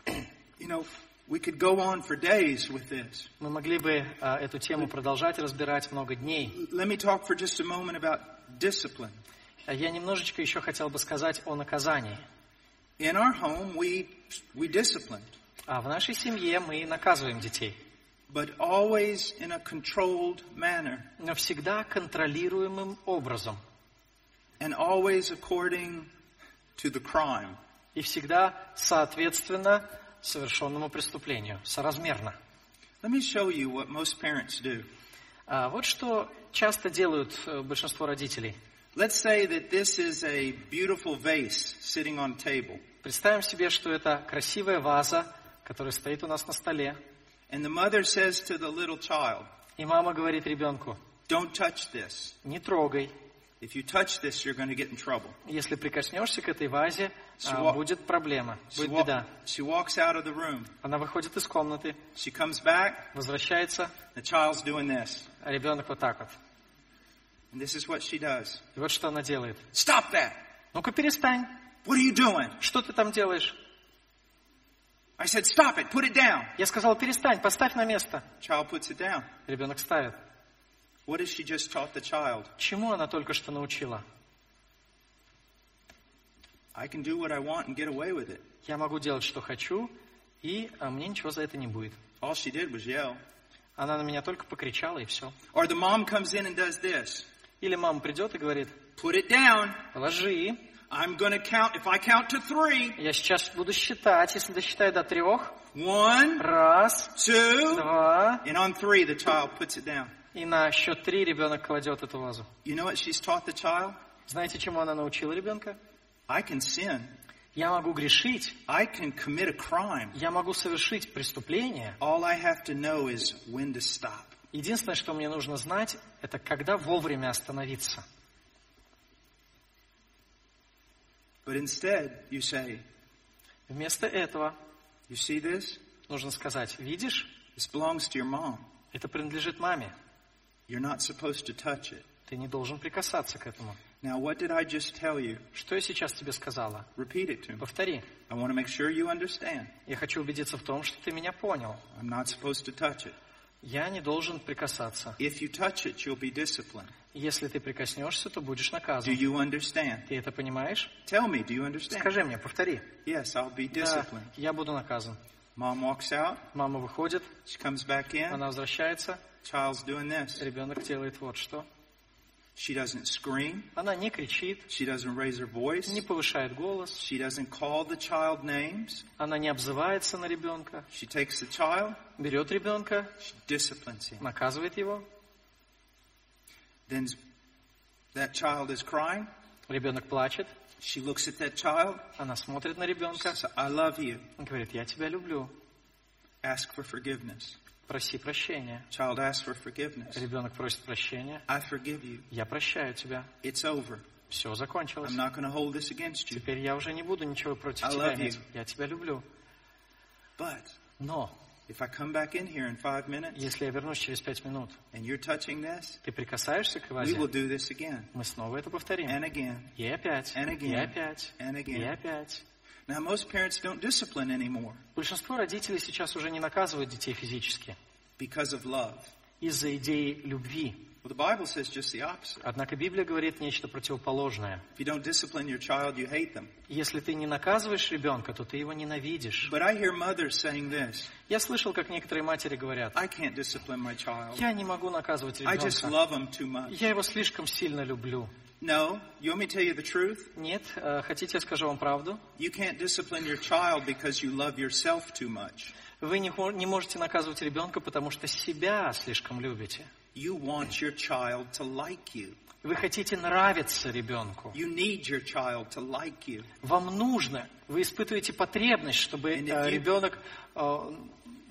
You know, we could go on for days with this. Мы могли бы а, эту тему продолжать разбирать много дней. Let me talk for just a moment about discipline. А Я немножечко еще хотел бы сказать о наказании. In our home, we, we discipline, А в нашей семье мы наказываем детей, but always in a controlled manner но всегда контролируемым образом. and always according to the crime. И всегда соответственно совершенному преступлению, соразмерно. Let me show you what most parents do. А вот что часто делают э, большинство родителей. Let's say that this is a beautiful vase sitting on a table, Представим себе, что это красивая ваза, которая стоит у нас на столе, and the mother says to the little child, и мама говорит ребенку, Don't touch this. не трогай. If you touch this, you're going to get in trouble. Если прикоснешься к этой вазе, а, Сва- будет проблема, She, будет wa- беда. she walks out of the room. Она выходит из комнаты, She comes back. возвращается, The child's doing this. а ребенок вот так вот. And this is what she does. И вот что она делает. Stop that. Ну-ка перестань. What are you doing? Что ты там делаешь? I said, stop it. Put it down. Я сказал, перестань, поставь на место. Child puts it down. Ребенок ставит. What has she just taught the child? Чему она только что научила? I can do what I want and get away with it. Я могу делать, что хочу, и а, мне ничего за это не будет. All she did was yell. Она на меня только покричала, и все. Or the mom comes in and does this. Или мама придет и говорит, Put it down. положи. I'm going to count. If I count to three, Я сейчас буду считать, если досчитаю до трех. one, Раз, two, два. and on three, the child puts it down. И на счет три ребенок кладет эту вазу. You know what she's taught the child? Знаете, чему она научила ребенка? I can sin. Я могу грешить, I can commit a crime. я могу совершить преступление. All I have to know is when to stop. Единственное, что мне нужно знать, это когда вовремя остановиться. But instead, you say, Вместо этого You see this? нужно сказать, видишь, This belongs to your mom. это принадлежит маме. You're not supposed to touch it. Ты не должен прикасаться к этому. Now, what did I just tell you? Что я сейчас тебе сказала? Repeat it to me. Повтори. I want to make sure you understand. Я хочу убедиться в том, что ты меня понял. I'm not supposed to touch it. Я не должен прикасаться. If you touch it, you'll be disciplined. Если ты прикоснешься, то будешь Do наказан. you understand? Ты это понимаешь? Tell me, do you understand? Скажи мне, повтори. Yes, I'll be Да, disciplined. я буду наказан. Mom walks out. Мама выходит, She comes back in. она возвращается, Child's doing this. ребенок делает вот что. She doesn't scream. Она не кричит, She doesn't raise her voice. не повышает голос, She doesn't call the child names. она не обзывается на ребенка, She takes the child. берет ребенка, She disciplines him. наказывает его, Then that child is crying. ребенок плачет, She looks at that child. она смотрит на She ребенка says, I love you. и говорит, я тебя люблю, Ask for forgiveness. Проси прощения. Child asks for forgiveness. Ребенок просит прощения, I forgive you. я прощаю тебя, It's over. все закончилось. I'm not going to hold this against you. Теперь я уже не буду ничего против I тебя love иметь. you. Я тебя люблю. But Но if I come back in here in five minutes если я вернусь через пять минут, and you're touching this, ты прикасаешься к we вазе, will do this again мы снова это повторим. and again И опять, And и again. опять, and и again. опять. Now, most parents don't discipline anymore Большинство родителей сейчас уже не наказывают детей физически because of love. из-за идеи любви. Well, the Bible says just the opposite. Однако Библия говорит нечто противоположное. If you don't discipline your child, you hate them. Если ты не наказываешь ребенка, то ты его ненавидишь. But I hear mothers saying this Я слышал, как некоторые матери говорят, I can't discipline my child. я не могу наказывать I just ребенка. love him too much. Я его слишком сильно люблю. No. You want me to tell you the truth? Нет, э, хотите, я скажу вам правду? You can't discipline your child because you love yourself too much. Вы не, можете наказывать ребенка, потому что себя слишком любите. You want your child to like you. Вы хотите нравиться ребенку. You need your child to like you. Вам нужно, вы испытываете потребность, чтобы э, you- ребенок, э,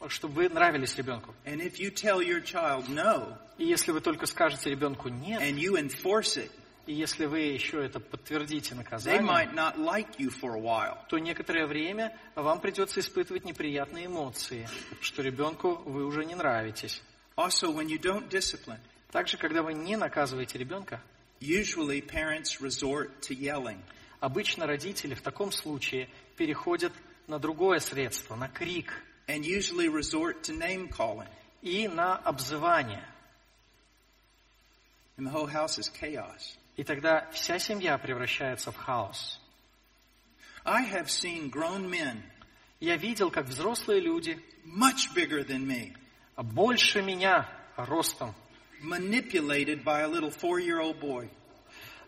чтобы вы нравились ребенку. And if you tell your child no, И если вы только скажете ребенку нет, and you enforce it, и если вы еще это подтвердите наказанием, like while. то некоторое время вам придется испытывать неприятные эмоции, что ребенку вы уже не нравитесь. Also, when you don't discipline, Также, когда вы не наказываете ребенка, usually parents resort to yelling. обычно родители в таком случае переходят на другое средство, на крик and usually resort to name calling. и на обзывание. And the whole house is chaos. И тогда вся семья превращается в хаос. I have seen grown men, Я видел, как взрослые люди, much bigger than me, больше меня ростом, manipulated by a little four year old boy.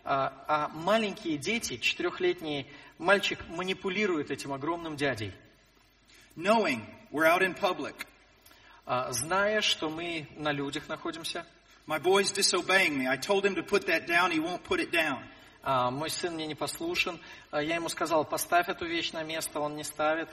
а, а маленькие дети, четырехлетний мальчик манипулирует этим огромным дядей, Knowing we're out in public, а, зная, что мы на людях находимся. My boy's disobeying me. I told him to put that down, he won't put it down. А, мой сын мне не послушен. А, я ему сказал, поставь эту вещь на место, он не ставит.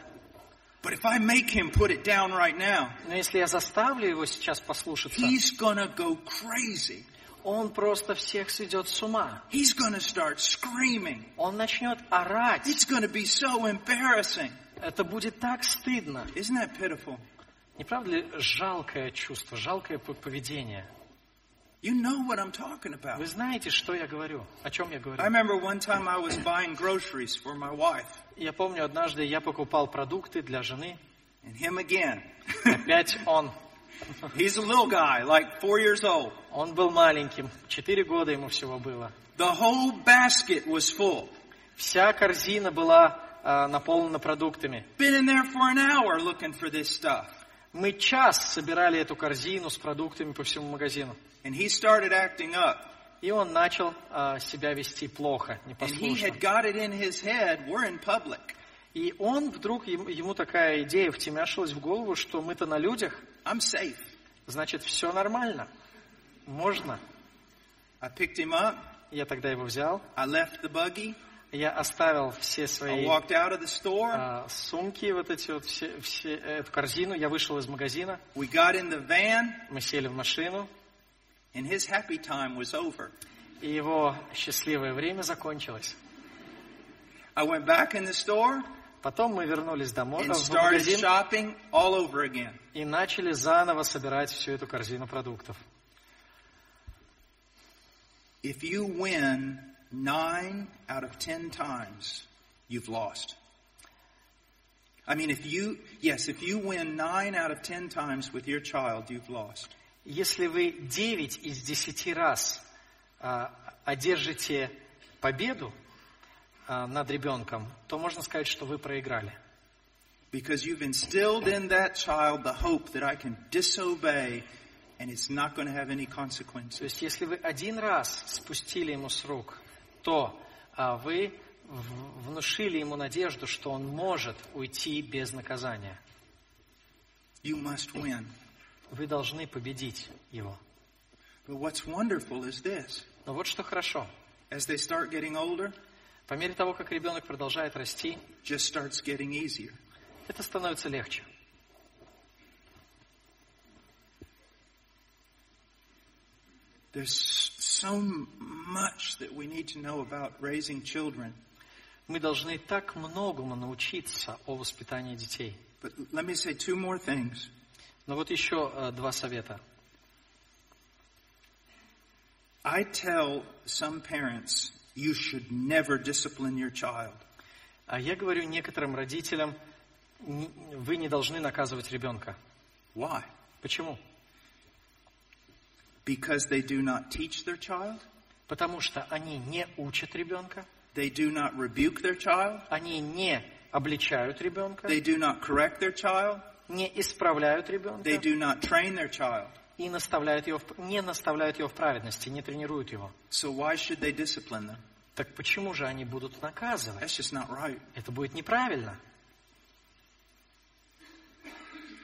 But if I make him put it down right now, Но если я заставлю его сейчас послушаться, he's gonna go crazy. он просто всех сведет с ума. He's gonna start screaming. Он начнет орать. It's gonna be so embarrassing. Это будет так стыдно. Isn't that pitiful? Не правда ли жалкое чувство, жалкое поведение? You know what I'm talking about. Вы знаете, что я говорю, о чем я говорю? I remember one time I was buying groceries for my wife, Я помню, однажды я покупал продукты для жены. and him again. Опять <laughs> он. He's a little guy, like four years old. Он был маленьким. Четыре года ему всего было. The whole basket was full. Вся корзина была а, наполнена продуктами. Been in there for an hour looking for this stuff. Мы час собирали эту корзину с продуктами по всему магазину. And he started acting up. И он начал а, себя вести плохо, And he непослушно. had got it in his head, we're in public. И он вдруг, ему, такая идея втемяшилась в голову, что мы-то на людях, I'm safe. значит, все нормально. Можно. I picked him up. Я тогда его взял. I left the buggy. Я оставил все I свои walked out of the store. а, сумки, вот эти вот, все, все, эту корзину. Я вышел из магазина. We got in the van, Мы сели в машину. and his happy time was over. И его счастливое время закончилось. I went back in the store Потом мы вернулись домой, and в started магазин shopping all over again. и начали заново собирать всю эту корзину продуктов. If you win nine out of ten times, you've lost. I mean, if you, yes, if you win nine out of ten times with your child, you've lost. Если вы 9 из 10 раз а, одержите победу а, над ребенком, то можно сказать, что вы проиграли. Because you've instilled in that child the hope that I can disobey and it's not going to have any То consequences. есть, если вы один раз спустили ему с рук, то а, вы внушили ему надежду, что он может уйти без наказания. You must win. Вы должны победить его. But what's wonderful is this. Но вот что хорошо. As they start getting older, По мере того, как ребенок продолжает расти, just starts getting easier. это становится легче. There's so much that we need to know about raising children. Мы должны так многому научиться о воспитании детей. But let me say two more things. Но вот еще э, два совета. I tell some parents, you should never discipline your child. А я говорю некоторым родителям, «Н- вы не должны наказывать ребенка. Why? Почему? Because they do not teach their child, Потому что они не учат ребенка, they do not rebuke their child, они не обличают ребенка, they do not correct their child, не исправляют ребенка, they do not train their child. и наставляют его, не наставляют его в праведности, не тренируют его. So why should they discipline them? Так почему же они будут наказывать? That's just not right. Это будет неправильно.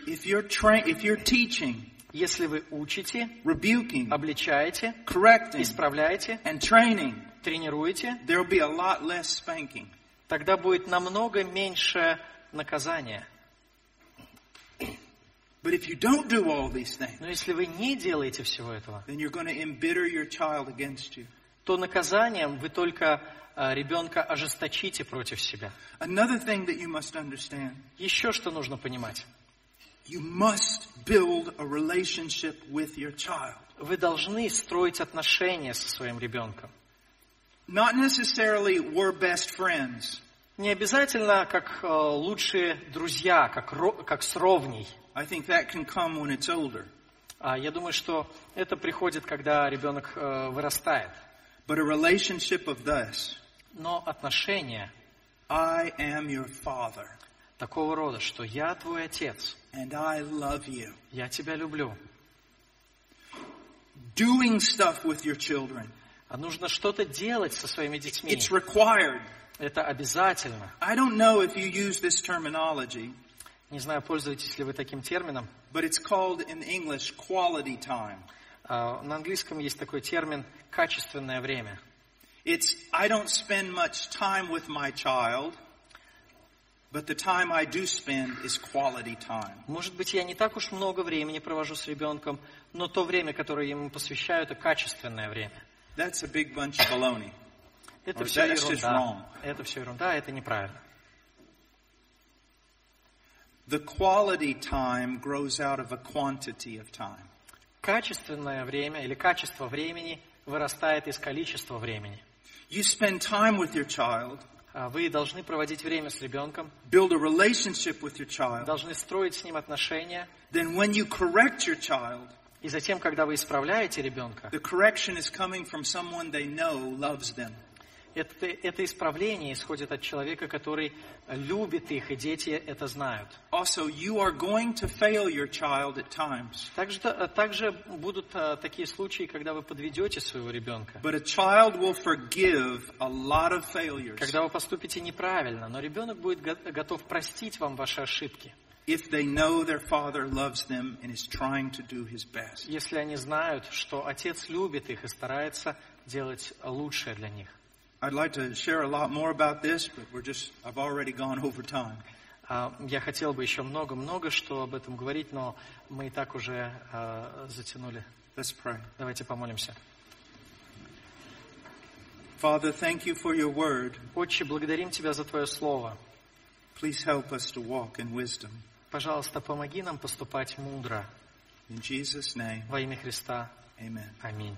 If you're tra- if you're teaching, Если вы учите, rebuking, обличаете, correcting, исправляете, and training, тренируете, there'll be a lot less spanking. тогда будет намного меньше наказания. But if you don't do all these things, Но если вы не делаете всего этого, then you're going to embitter your child against you. то наказанием вы только а, ребенка ожесточите против себя. Another thing that you must understand, Еще что нужно понимать. you must build a relationship with your child. Вы должны строить отношения со своим ребенком. Not necessarily we're best friends. Не обязательно как э, лучшие друзья, как, как с ровней. I think that can come when it's older. А я думаю, что это приходит, когда ребенок э, вырастает. But a relationship of this, Но отношения I am your father такого рода, что я твой отец, and I love you. я тебя люблю. Doing stuff with your children. А нужно что-то делать со своими детьми. It's required. Это обязательно. I don't know if you use this terminology, Не знаю, пользуетесь ли вы таким термином. but it's called in English quality time. А, На английском есть такой термин «качественное время». It's, I don't spend much time with my child, but the time I do spend is quality time. Может быть, я не так уж много времени провожу с ребенком, но то время, которое я ему посвящаю, это качественное время. That's a big bunch of baloney. Это все ерунда. Это все ерунда, это неправильно. The quality time grows out of a quantity of time. Качественное время или качество времени вырастает из количества времени. You spend time with your child, А Вы должны проводить время с ребенком, build a relationship with your child. должны строить с ним отношения, Then when you correct your child, и затем, когда вы исправляете ребенка, the correction is coming from someone they know loves them. Это, это исправление исходит от человека, который любит их, и дети это знают. Also, you are going to fail your child at times. Также, также будут а, такие случаи, когда вы подведете своего ребенка, But a child will forgive a lot of failures когда вы поступите неправильно, но ребенок будет го- готов простить вам ваши ошибки, if they know their father loves them and is trying to do his best. если они знают, что отец любит их и старается делать лучшее для них. I'd like to share a lot more about this, but we're just, I've already gone over time. А, Я хотел бы еще много-много что об этом говорить, но мы и так уже а, затянули. Let's pray. Давайте помолимся. Father, thank you for your word. Отче, благодарим Тебя за Твое Слово. Please help us to walk in wisdom. Пожалуйста, помоги нам поступать мудро. In Jesus' name, Во имя Христа. amen. Аминь.